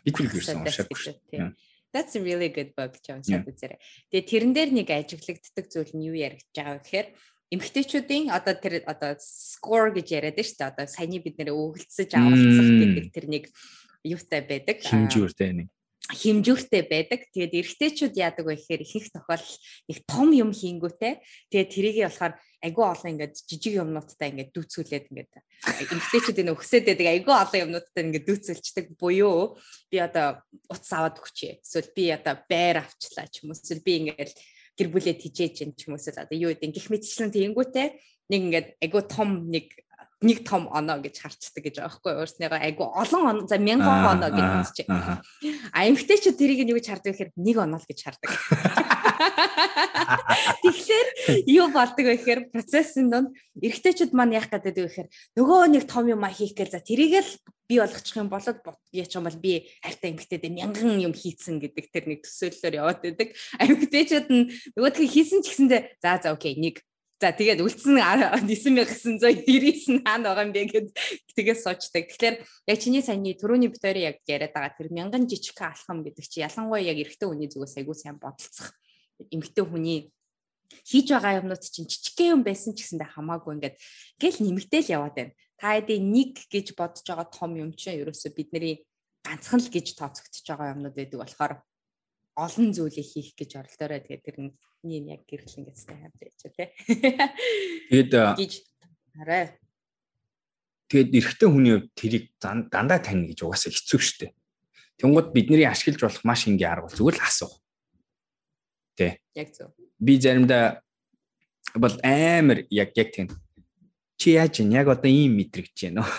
бид хэлсэн уншаад. That's a really good book John Sadler. Тэгээ тэрэн дээр нэг ажиглагддаг зүйл нь юу яригдж байгаа гэхээр эмгтээчүүдийн одоо тэр одоо score гэж яриад нь шүү дээ. Одоо саяны бид нэр өгөлцөж авалцах гэдэг тэр нэг юутай байдаг. Хэмжүүртэй нэг хэмжүүртэй байдаг. Тэгээд эрэгтэйчүүд яадаг вэ гэхээр их их тохиолдол их том юм хийнгүүтэй. Тэгээд тэрийгээ болохоор айгүй олон ингээд жижиг юмнуудтай ингээд дүүцүүлээд ингээд эмэгтэйчүүд энэ өгсөд байдаг айгүй олон юмнуудтай ингээд дүүцүүлчдэг буюу би одоо утас аваад өгчээ. Эсвэл би одоо байр авчлаа ч юм уу. Эсвэл би ингээд гэр бүлээ тижээж юм ч юм уу. Одоо юу гэдэг гих мэтчлэн тэнгүүтэй нэг ингээд айгүй том нэг нэг том оноо гэж харцдаг гэж байхгүй өөрснийгөө айгу олон оноо за мянган оноо гэж үзчих. А эмгтэй ч тэрийг нэг гэж хардаг гэхээр нэг оноо л гэж хардаг. Тэгэхээр юу болдог вэ гэхээр процессын донд эрэгтэйчүүд маань яах гэдэг вэ гэхээр нөгөө нэг том юм а хийх гээл за тэрийг л би болгочих юм бол яач юм бол би хайртай эмэгтэйдээ мянган юм хийцэн гэдэг тэр нэг төсөөллөөр яваад байдаг. Эмэгтэйчүүд нь нөгөөдхийг хийсэн ч гэсэндээ за за окей нэг За тэгээд үлдсэн 9999 хаана байгаа юм бэ гэд тэгээд суучдаг. Тэгэхээр яг чиний саяны түрүүний битори яг яриад байгаа тэр мянган жижиг алхам гэдэг чи ялангуяа яг эрэгтэй хүний зүгээс айгүй сайн бодолцох эмэгтэй хүний хийж байгаа юмнууд чинь жижигхэн юм байсан ч гэсэндээ хамаагүй ингээд гэл нэмэгдээл яваад байна. Та хэдий нэг гэж бодож байгаа том юм чинь ерөөсөө бидний ганцхан л гэж тооцогдож байгаа юмнууд байдаг болохоор олон зүйлийг хийх гэж оролдоорой. Тэгээд тэр нь яг гэрхлэн гэжтэй хамт байж тээ. Тэгээд гэж хараа. Тэгээд эрэгтэй хүний хувьд тэрийг дандаа таних гэж угаасаа хэцүү шттэ. Тэнгууд бидний ашиглаж болох маш энгийн арга бол зүгээр л асуух. Тэ. Яг зөв. Би заримдаа бол амар яг яг тийм чи яаж ин яг одоо ийм мэдрэгч байна уу?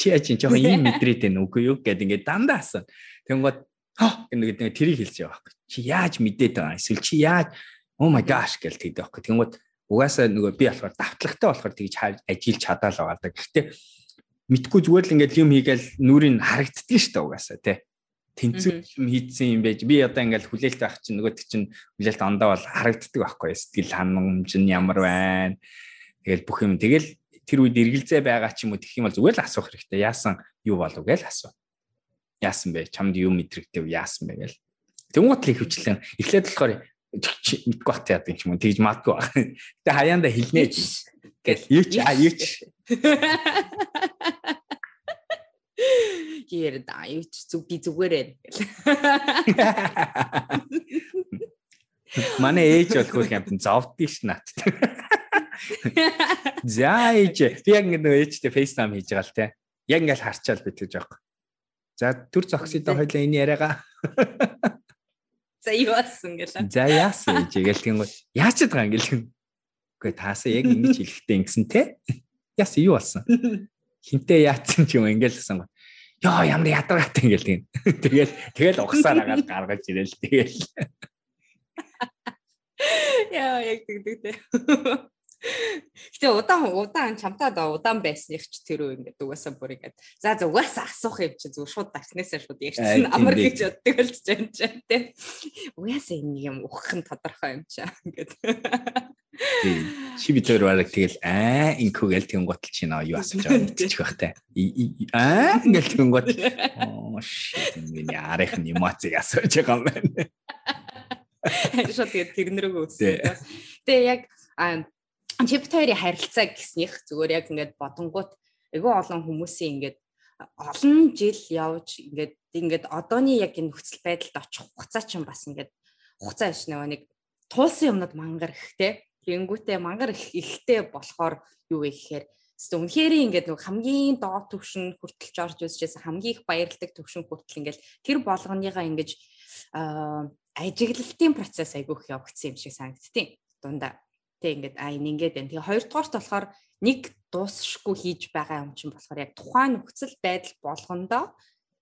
Чи яаж ин жоохон ийм мэдрээд байна үгүй юу гэд ингээд дандаа асуу. Тэнгууд гэдэг тэрийг хэлж байгаа байхгүй. Чи яаж мэдээд байгаа? Эсвэл чи яаж oh my gosh гэж тэгдэг байхгүй. Тэнгууд угаасаа нөгөө би болохоор давтлагтай болохоор тэгж ажиллаж чадаал байгаа даа. Гэхдээ мэдгүй зүгээр л ингээд юм хийгээл нүрийг харагддгийг шүү дээ угаасаа тий. Тэнцүү юм хийдсэн юм байж би одоо ингээд хүлээлт авах чинь нөгөө чинь хүлээлт ондоо бол харагддаг байхгүй. Сэтгэл ханамж нь ямар байна. Тэгэл бүх юм тэгэл тэр үед эргэлзээ байгаа ч юм уу гэх юм бол зүгээр л асуух хэрэгтэй. Яасан юу болов гэж асуу яасан бэ? Чамд юу мэдрэгдэв? Яасан бэ гэл. Тэнгуут л их хвчлэн эхлээд болохоор мэдгүй бат яадаг юм юм тэгж маадгүй баг. Гэтэ хаяанда хэлнэ гэл юу ч а юу ч. Яэр да юу ч зүг би зүгээрээ гэл. Манай ээж бол хөх юмд зовдгийг ш нат. За ээж би яг ингэ ээжтэй FaceTime хийж байгаа л те. Яг ингээл харчаал би тэгж байгаа. За төр зогсъё хоёлаа энэ яриагаа. За юу асан гэлээ. За яасан гээл тэнгуй. Яач чадгаа ингээл. Үгүй таасаа яг ингэж хэлэхдээ ингэсэн те. Яасан юу болсон? Хинтээ яатсан ч юм ингээл гэсэн гоо. Йоо ямар ядаргаатай ингээл тийм. Тэгэл тэгэл угсаар агаад гаргаж ирэл тэгэл. Яа яг тэгдэг те. Гэтэ удаан удаан чамтаа да удаан байсных ч тэр үе ингээд угаасаа бүр ингээд за за угаасаа асуух юм чи зүгээр шууд тагснасаа шууд ярьчихсан амар гэж боддог л ч юм чинь тий. Угаасаа энэ юм ухах нь тодорхой юм чаа ингээд. Чи би тэр бараг тэгэл аа инкүү гэл тийм готл чи наа юу асууж байгаа мэдчих бах те. Аа ингээл тийм гот. Оо shit миний арих нь эмоциг асууж байгаа юм байна. Шот тэгээд тэрнэрэг үсээ. Тэгээ яг чипт хоёрын харилцаа гэснийх зүгээр яг ингээд бодонгууд айгүй олон хүмүүсийн ингээд олон жил явж ингээд ингээд одооний яг энэ нөхцөл байдалд очих хугацаа чинь бас ингээд хугацаа биш нөгөө нэг туулсан юмнууд мангар ихтэй гингүүтээ мангар их ихтэй болохоор юу вэ гэхээр үнэхээр ингээд нэг хамгийн доод төвшин хүртэлж орж үзчихсэн хамгийн их баярладаг төвшин хүртэл ингээд тэр болгоныгаа ингэж ажиглалтын процесс айгүйх явагдсан юм шиг санагдтiin дундаа Тэг ингээд а энэ ингээд байна. Тэгээ хоёрдугаарт болохоор нэг дуусшгүй хийж байгаа юм чинь болохоор яг тухайн нөхцөл байдал болгондоо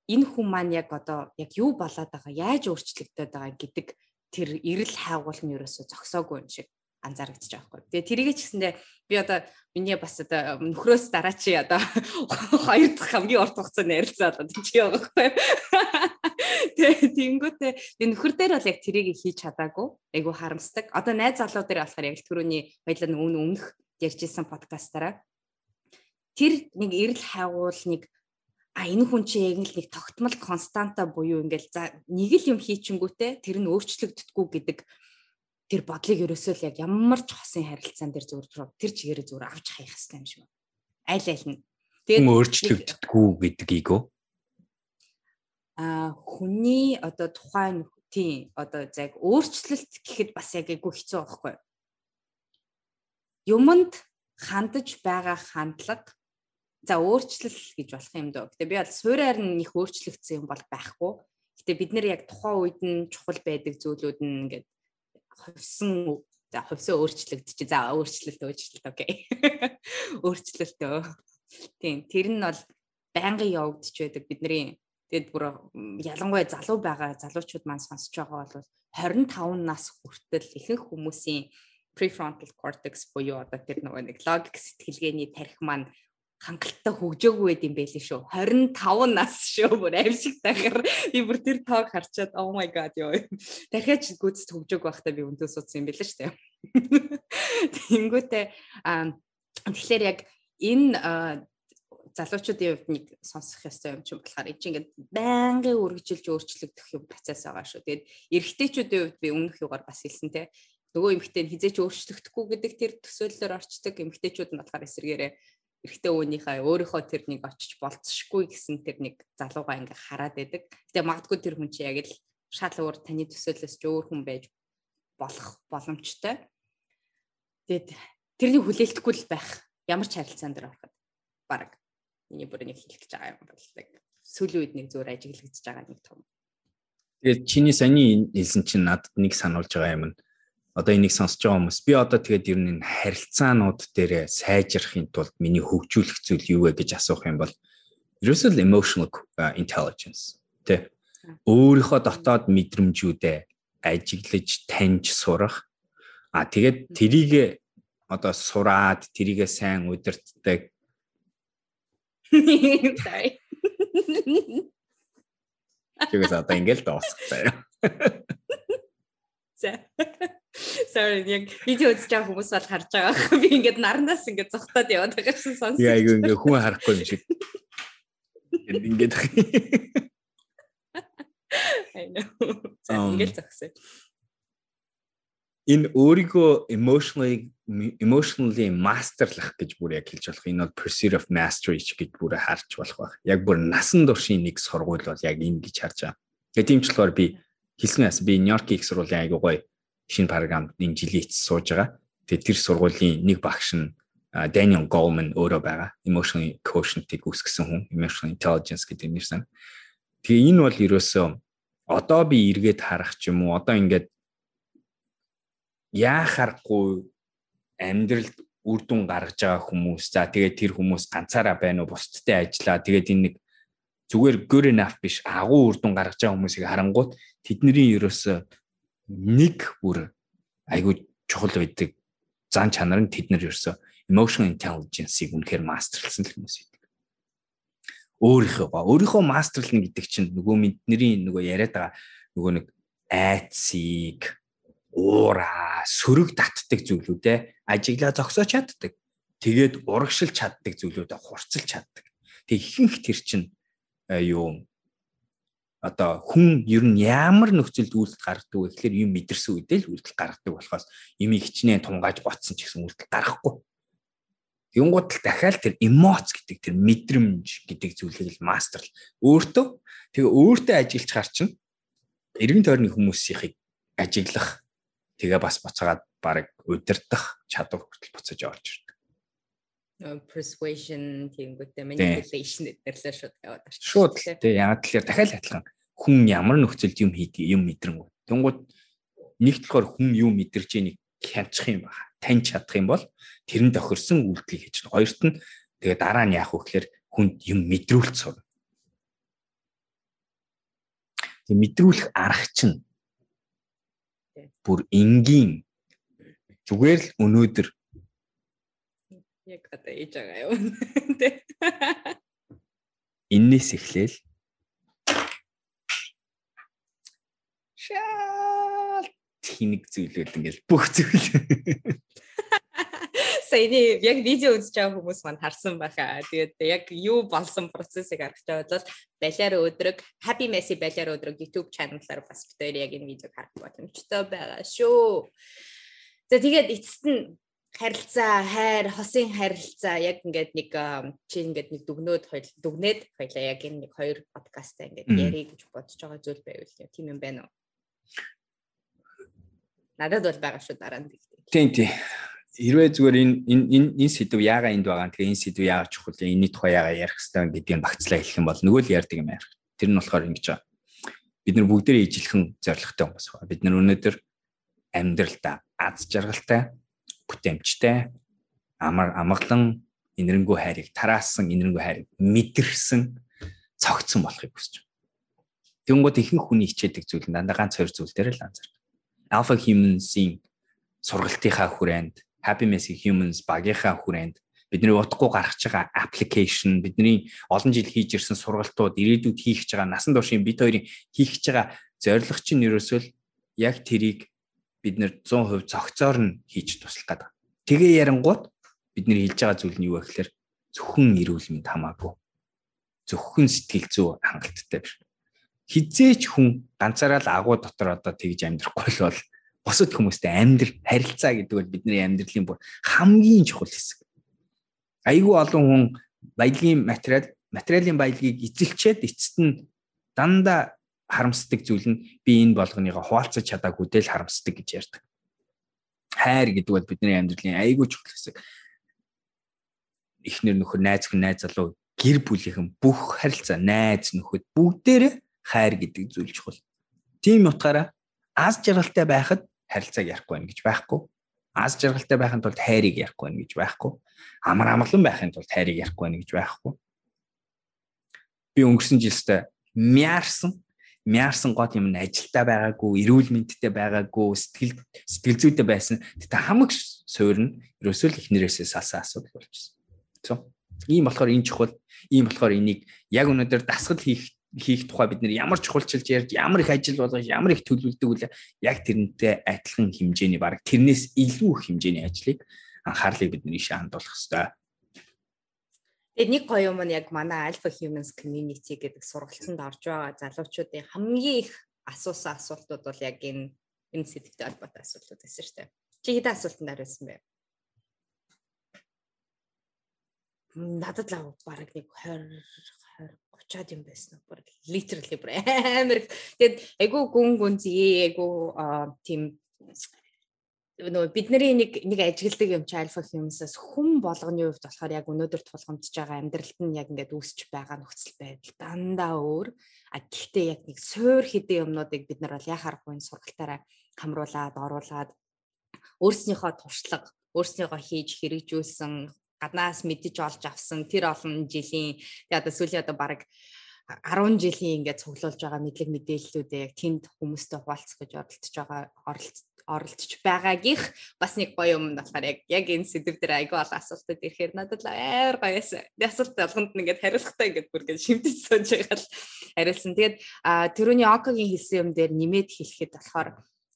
энэ хүн маань яг одоо яг юу болоод байгаа, яаж өөрчлөгдөд байгаа гэдэг тэр эрэл хайгуул нь ерөөсө зогсоогүй юм шиг анзаарэгдэж байгаа хгүй. Тэгээ тэрийгээ ч гэсэндээ би одоо миний бас одоо нөхрөөс дараа чи одоо хоёр дахь хамгийн урт хугацаанд ярилцаад одоо чи байгаа хгүй. Тэнгүүтээ би нөхөр дээр бол яг тэрийг хийж чадаагүй. Айгу харамсдаг. Одоо найз залуу дээр болохоор яг түрүүний баялаа өмнө өмнөх ярьжсэн подкастаараа тэр нэг эрэл хайгуул нэг а энэ хүн чи яг л нэг тогтмол константа буюу ингээл за нэг л юм хийчингүүтээ тэр нь өөрчлөгддөггүй гэдэг тэр бодлыг ерөөсөө л яг ямар ч хосын харилцаан дээр зүгээр тэр чигээрээ зүгээр авч хаях хэрэгтэй юм шиг. Аль аль нь. Тэгээд өөрчлөгддөггүй гэдгийг үү? А хүний одоо тухайн тийм одоо яг өөрчлөлт гэхэд бас яг айгүй хэцүү байхгүй. Юмд хандаж байгаа хандлага за өөрчлөл гэж болох юм дөө. Гэтэ би бол суураар нь их өөрчлөгдсөн юм бол байхгүй. Гэтэ бид нэр яг тухайн үед нь чухал байдаг зүйлүүд нь ингээд хувьсан за хувьсаа өөрчлөгдөж за өөрчлөлт өөрчлөлт окей. Өөрчлөлтөө. Тийм тэр нь бол байнгын явагдаж байдаг бидний Тэгэд бүр ялангуяа залуу байгаа залуучууд маань сонсож байгаа бол 25 нас хүртэл ихэнх хүмүүсийн prefrontal cortex буюу одоо тэр нөгөө нэг логик сэтгэлгээний тарих маань хангалттай хөгжөөгүй байд юм байли шүү. 25 нас шүү. Бүр аимшиг тахаар би бүр тэр тоог харчаад oh my god ёо. Дахиад гүцэд хөгжөөг байхдаа би өндөө суудсан юм байл шүү дээ. Тэнгүүтээ тэгэхээр яг энэ залуучуудын хувьд нэг сонсох ёстой юм чинь болохоор энэ чинь ингээд байнгын үргэлжилж өөрчлөгдөх юм процесс байгаа шүү. Тэгээд эрэгтэйчүүдийн хувьд би өмнөх югаар бас хэлсэн те нөгөө эмэгтэй нь хизээч өөрчлөгдөхгүй гэдэг тэр төсөөллөөр орчдөг эмэгтэйчүүд нь болохоор эсэргээрээ эрэгтэй өвөнийхөө өөрийнхөө тэр нэг очиж болцсохгүй гэсэн тэр нэг залууга ингээ хараад байдаг. Гэтэ магадгүй тэр хүн чи яг л шал өөр таны төсөөлөөс ч өөр хүн байж болох боломжтой. Тэгэд тэрний хүлээлтэхгүй л байх ямар ч харилцаан дээр ороход баг миний бүр нэг хэлэх гэж байгаа юм бол яг сүүлийн үед нэг зөөр ажиглагдж байгаа нэг том. Тэгээд чиний саний хэлсэн чинь надад нэг сануулж байгаа юм нь. Одоо энийг сонсож байгаа хүмүүс би одоо тэгээд ер нь харилцаанууд дээр сайжрахын тулд миний хөгжүүлэх зүйл юу вэ гэж асуух юм бол ерөөсөө emotional intelligence тэ? Өөрийнхөө дотоод мэдрэмжүүдээ ажиглаж таньж сурах. А тэгээд тэрийг одоо сураад тэрийгэ сайн удирддаг Sorry. Тэгээс одоо ингээл дуусах заяа. За. Sorry, яг видео үзэж байгаа хүмүүс бол харж байгаа. Би ингээд нарнаас ингээд зогтоод яваад байгаа шин сонс. Яа айгүй ингээд хүн харахгүй юм шиг. Ингээд. I know. За ингээд зогсоо энэ өөрийгөө emotionally emotionally masterлах гэж бүр яг хэлж болох. Энэ бол pursuit of mastery гэж бүр харж болох байх. Яг бүр насан туршийн нэг сургууль бол яг энэ гэж харж байгаа. Тэгээ тийм ч болохоор би хэлсэн яс би Нью-Йорк их сургуулийн айгуу гоё шинэ програмд энэ жилийн эц сууж байгаа. Тэгээ тэр сургуулийн нэг багш нь Daniel Goleman өөрөө байгаа. Emotional quotient-ийг үүсгэсэн хүн, emotional intelligence гэдэг нэрсэн. Тэгээ энэ бол ерөөсөө одоо би эргээд харах ч юм уу одоо ингээд яахааргүй амьдралд үр дүн гаргаж байгаа хүмүүс. За тэгээд тэр хүмүүс ганцаараа байна уу? Бусдтай ажиллаа. Тэгээд энэ нэг зүгээр good enough биш агуу үр дүн гаргаж байгаа хүмүүсийг харангуут тэдний ерөөсө нэг бүр айгүй чухал байдаг зан чанар нь тэд нар ерөөсө emotional intelligence-ийг үнэхээр мастерлсан хүмүүс байдаг. Өөрийнхөө өөрийнхөө мастерлна гэдэг чинь нөгөө мэднэрийн нөгөө яриад байгаа нөгөө нэг айцыг уураа, сөрөг татдаг зүйлүүдээ ажиглаа зогсоо чаддаг. Тэгээд урагшилж чаддаг зүйлүүдээ хурцлж чаддаг. Тэг ихэнх тэр чинь юу одоо хүн ер нь ямар нөхцөлд үйлдэл гаргадаг вэ гэхээр юм мэдэрсэн үедээ л үйлдэл гаргадаг болохоос юм хичнээн тунгааж ботсон ч гэсэн үйлдэл гаргахгүй. Тэнгууд л дахиад тэр эмоц гэдэг тэр мэдрэмж гэдэг зүйлийг л мастер өөртөө тэгээ өөртөө ажиллаж гар чинь эргэн тойрны хүмүүсийнхийг ажиглах тэгээ бас буцаагаад баг удирдах чадвар хүртэл буцаж орж ирдэг. persuasion тиймгүүтээ manipulation гэдэрлээ шууд яваад байна. Шууд тэгээ яг тэгэхээр дахиад адилхан хүн ямар нөхцөлд юм хийдэг юм мэдрэнгүү. Тэнгууд нэг талаар хүн юу мэдэрч ийныг хянчих юм байна. Таньж чадах юм бол тэрэн тохирсон үйлдэлийг хийж. Хоёрт нь тэгээ дараа нь яах вэ гэхээр хүнд юм мэдрүүлэх сур. Тэг мэдрүүлэх арга чинь бүр энгийн зүгээр л өнөөдөр. Яг одоо ээж байгаа юм. Тий. Иннээс эхлээл. Шал тэнэг зүйлүүд ингээл бүх зүйл саяны яг видео үзэж байгаа хүмүүс манд харсан байхаа. Тэгээд яг юу болсон процессыг харах гэж бодвол балиар өдрөг Happy Messy балиар өдрөг YouTube channel-аар бас бид хоёр яг энэ видеог харах боломжтой байгаа шүү. За тэгээд эцэст нь харилцаа, хайр, хосын харилцаа яг ингээд нэг чи ингээд нэг дүгнөөд дүгнээд хоёлаа яг энэ нэг хоёр подкастаа ингээд ярих гэж бодож байгаа зүйл байвал тийм юм байна уу? Надад бол байгаа шүү дараа нь. Тийм тийм хэрвээ зүгээр энэ энэ энэ сэдв яагаад энд байгаа. Тэгээ энэ сэдв яагаад чухал, энэний тухай яагаад ярих хэрэгтэй гэдгийг багцлаа хэлэх юм бол нөгөө л ярьдаг юм ярих. Тэр нь болохоор ингэж байгаа. Бид нар бүгдээрээ ижилхэн зоригтой хүмүүс байна. Бид нар өнөөдөр амьдралдаа аз жаргалтай, бүтээмжтэй, амар амгалан инэрэнгүү хайрыг тараасан, инэрэнгүү хайрыг мэдэрсэн цогцсон болохыг хүсэж байна. Тэнгууд ихэнх хүний хичээдэг зүйл нь дандаа ганц хоёр зүйл дээр л анзаардаг. Alpha Humans-ийн сургалтынхаа хүрээнд Happy Messy Humans багийнхаа хүрээнд бидний удахгүй гаргаж байгаа application бидний олон жил хийж ирсэн сургалтууд ирээдүйд хийх гэж байгаа насан туршийн бид хоёрын хийх гэж байгаа зорилго чинь ерөөсөө яг тэрийг бид нэр 100% цогцоор нь хийж туслах гэдэг. Тэгээ ярангууд бидний хийж байгаа зүйл нь юу вэ гэхээр зөвхөн эрүүл мэнд хамаагүй. Зөвхөн сэтгэл зүй хангалттай биш. Хизээч хүн ганцаараа л агуу дотор одоо тэгж амьдрахгүй л бол бусад хүмүүстэй амьдрал харилцаа гэдэг бол бидний амьдралын бүр хамгийн чухал хэсэг. Айгүй олон хүн баялагын материал материалын баялагийг эзэлчээд эцэст нь дандаа харамсдаг зүйл нь би энэ болгоныгоо хуваалцаж чадаагүй дээл харамсдаг гэж ярьдаг. Хайр гэдэг бол бидний амьдралын айгүй чухал хэсэг эхнэр нөхөр найз хүн найз залуу гэр бүлийнхэн бүх харилцаа найз нөхөд бүгдээрээ хайр гэдэг зүйл чухал. Тийм утгаараа аз жаргалтай байхад харилцааг ярихгүй байх гэж байхгүй. Аз жаргалтай байхын тулд хайрыг ярихгүй байх гэж байхгүй. Амар амгалан байхын тулд хайрыг ярихгүй байх гэж байхгүй. Би өнгөрсөн жилдээ мяарсан мяарсан гот юм ажилдаа байгаагүй, эрүүл мэндтэй байгаагүй, сэтгэл сэтгэл зүйтэй байсан. Тэгтээ хамаг суурь нь ерөөсөө л эхнэрээсээ салсан асуудал болчихсон. So ийм болохоор энэ чухал, ийм болохоор энийг яг өнөөдөр дасгал хийх хийх тухай бид нэр ямар чухалчилж ярьж ямар их ажил болгож ямар их төлөвлөдөг үл яг тэрнтэй адилхан хэмжээний баг тэрнээс илүү их хэмжээний ажлыг анхаарлыг бид нэрийшээ хандуулах хэрэгтэй. Тэгээд нэг гоё юм нь яг манай Alpha Humans Community гэдэг сургалтанд орж байгаа залуучуудын хамгийн их асуусан асуултууд бол яг энэ энэ сэдвтэй холбоотой асуултууд байсан шүү дээ. Чи хэдэн асуултанд хариулсан бэ? Надад л баг нэг 20 30-аад юм байсан уу? Бүр literally бүр амар. Тэгээд айгу гүн гүн зээ айгу тийм нөө бидний нэг нэг ажигладаг юм чи альфа хэмсээс хүн болгоны хувьд болохоор яг өнөөдөр тулгамдж байгаа амьдралд нь яг ингээд үүсч байгаа нөхцөл байдал дандаа өөр. А гэхдээ яг нэг суур хэдэн юмнуудыг бид нар бол яхаарахгүй сургалтаараа хамруулад оруулаад өөрснийхөө туршлага өөрснийгөө хийж хэрэгжүүлсэн гаднаас мэдэж олж авсан тэр олон жилийн тэгээ одоо сүүлийн одоо баг 10 жилийн ингээд цуглуулж байгаа мэдлэг мэдээллүүдээ яг тэнд хүмүүстэй хуваалцах гэж оролдож байгаа оролдож байгаагийнх бас нэг гоё юм болохоор яг яг энэ сэдв дээр айгүй олон асуултууд ирэхээр надад амар гоё байсан. Асуулт болгонд ингээд хариулахтаа ингээд бүр ингээд шимтэж сууж байгаа л хариулсан. Тэгээд тэрүүний окогийн хэлсэн юм дээр нэмээд хэлэхэд болохоор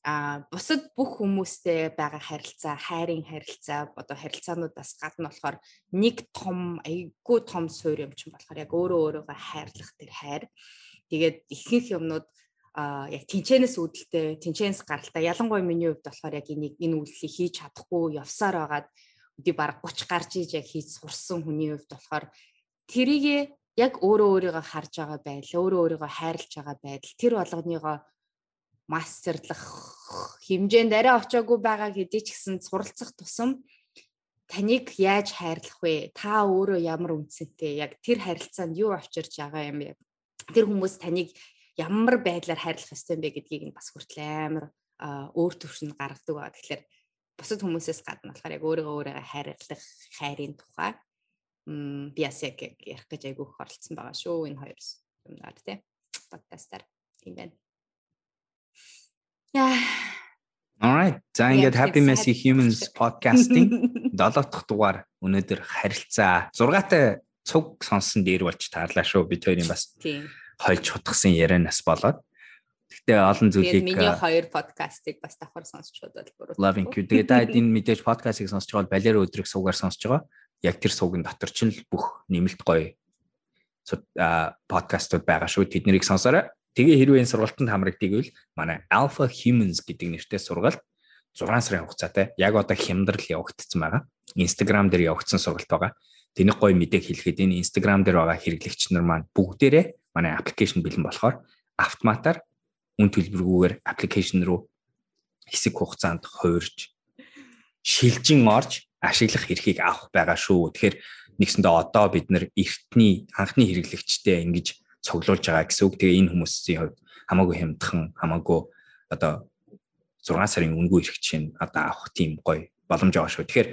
а бусад бүх хүмүүстэй байгаа харилцаа, хайрын харилцаа, одоо харилцаануудаас гадна болохоор нэг том айгүй том суурь юм чинь болохоор яг өөрөө өөрийгөө хайрлах тэр хайр. Тэгээд ихэнх юмнууд а яг тэнчэнэс үүдэлтэй, тэнчэнэс гаралтай. Ялангуяа миний хувьд болохоор яг энийг энэ үйлдэлийг хийж чадахгүй явсаар байгаад өдий баг 30 гарч иж яг хийж сурсан хүний хувьд болохоор тэрийг яг өөрөө өөрийгөө харж байгаа байдал, өөрөө өөрийгөө хайрлаж байгаа байдал, тэр болгоныгоо мастерлах хэмжээнд арай очоогүй байгаа хэдий ч гэсэн суралцах тусам таныг яаж хайрлах вэ? Та өөрөө ямар үнцэнтэй? Яг тэр харилцаанд юу авчирч байгаа юм бэ? Тэр хүмүүс таныг ямар байдлаар хайрлах ёстой юм бэ гэдгийг нь бас хүртэл амар өөр төвшөнд гаргадаг ба. Тэгэхээр бусад хүмүүсээс гадна болохоор яг өөрийгөө өөрийгөө хайрлах хайрын тухай би бас яг ярих гэж айгүйх оролцсон байгаа шүү энэ хоёр юмнаар тий подкастаар тийм байна. Яа. Alright. За ингээд Happy Messy Humans podcast-ing 7 дахь дугаар өнөөдөр харилцаа 6-тай цуг сонсон дээр болж таарлаа шүү. Бид хоёрын бас хольж хутгсан ярианаас болоод. Гэхдээ олон зүйлийг миний хоёр подкастыг бас давхар сонсч удаад бүр. Loving you. Тэгээд та энэ мэдээж подкастыг сонсч байгаа бол балер өдрийг суугаар сонсч байгаа. Яг тэр суугийн дотор ч л бүх нэмэлт гоё подкастууд байгаа шүү. Тэднийг сонсоорой. Тэгээ хэрвээ энэ сургалтанд хамрагдгийг бол манай Alpha Humans гэдэг нэртэй сургалт 6 сарын хугацаатай яг одоо хямдрал явагдсан байгаа. Instagram дээр явагдсан сургалт байгаа. Тэнийг гоё мэдээг хэлэхэд энэ Instagram дээр байгаа хэрэглэгч нар маань бүгдээрээ манай аппликейшн бэлэн болохоор автоматар үн төлбөргүйгээр аппликейшн руу хэсэг хугацаанд хуурж шилжин орж ашиглах эрхийг авах байгаа шүү. Тэгэхээр нэгсэндээ одоо бид нар эртний анхны хэрэглэгчтэй ингэж цуглуулж байгаа гэсэн үг. Тэгээ энэ хүмүүсийн хувьд хамаагүй хямдхан, хамаагүй одоо 6 сарын үнгүй ирэх чинь одоо авах тийм гоё боломж байгаа шүү. Тэгэхээр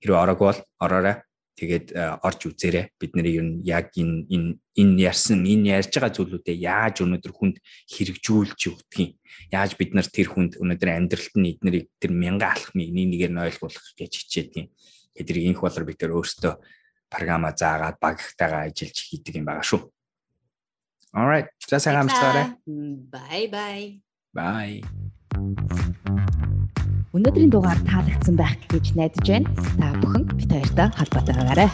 хэрвээ ороагүй бол ороорой. Тэгээд орж үзээрэй. Бид нарыг ер нь яг энэ энэ энэ ярьсан, энэ ярьж байгаа зүйлүүдээ яаж өнөөдөр хүнд хэрэгжүүлж өгдгийг, яаж бид нар тэр хүнд өнөөдөр амьдралд нь эднэрийг тэр мянган алхмыг нэг нэгээр нь ойлгуулах гэж хичээдэг. Тэдрийг инх болор бид нар өөрсдөө програма заагаад багтайгаа ажиллаж хийдэг юм байгаа шүү. Alright. За сайн амарцгаарай. Bye bye. Bye. Өнөөдрийн дугаар таалагдсан байх гэж найдаж байна. Та бүхэн бит хоёртой холбоотой байгаарай.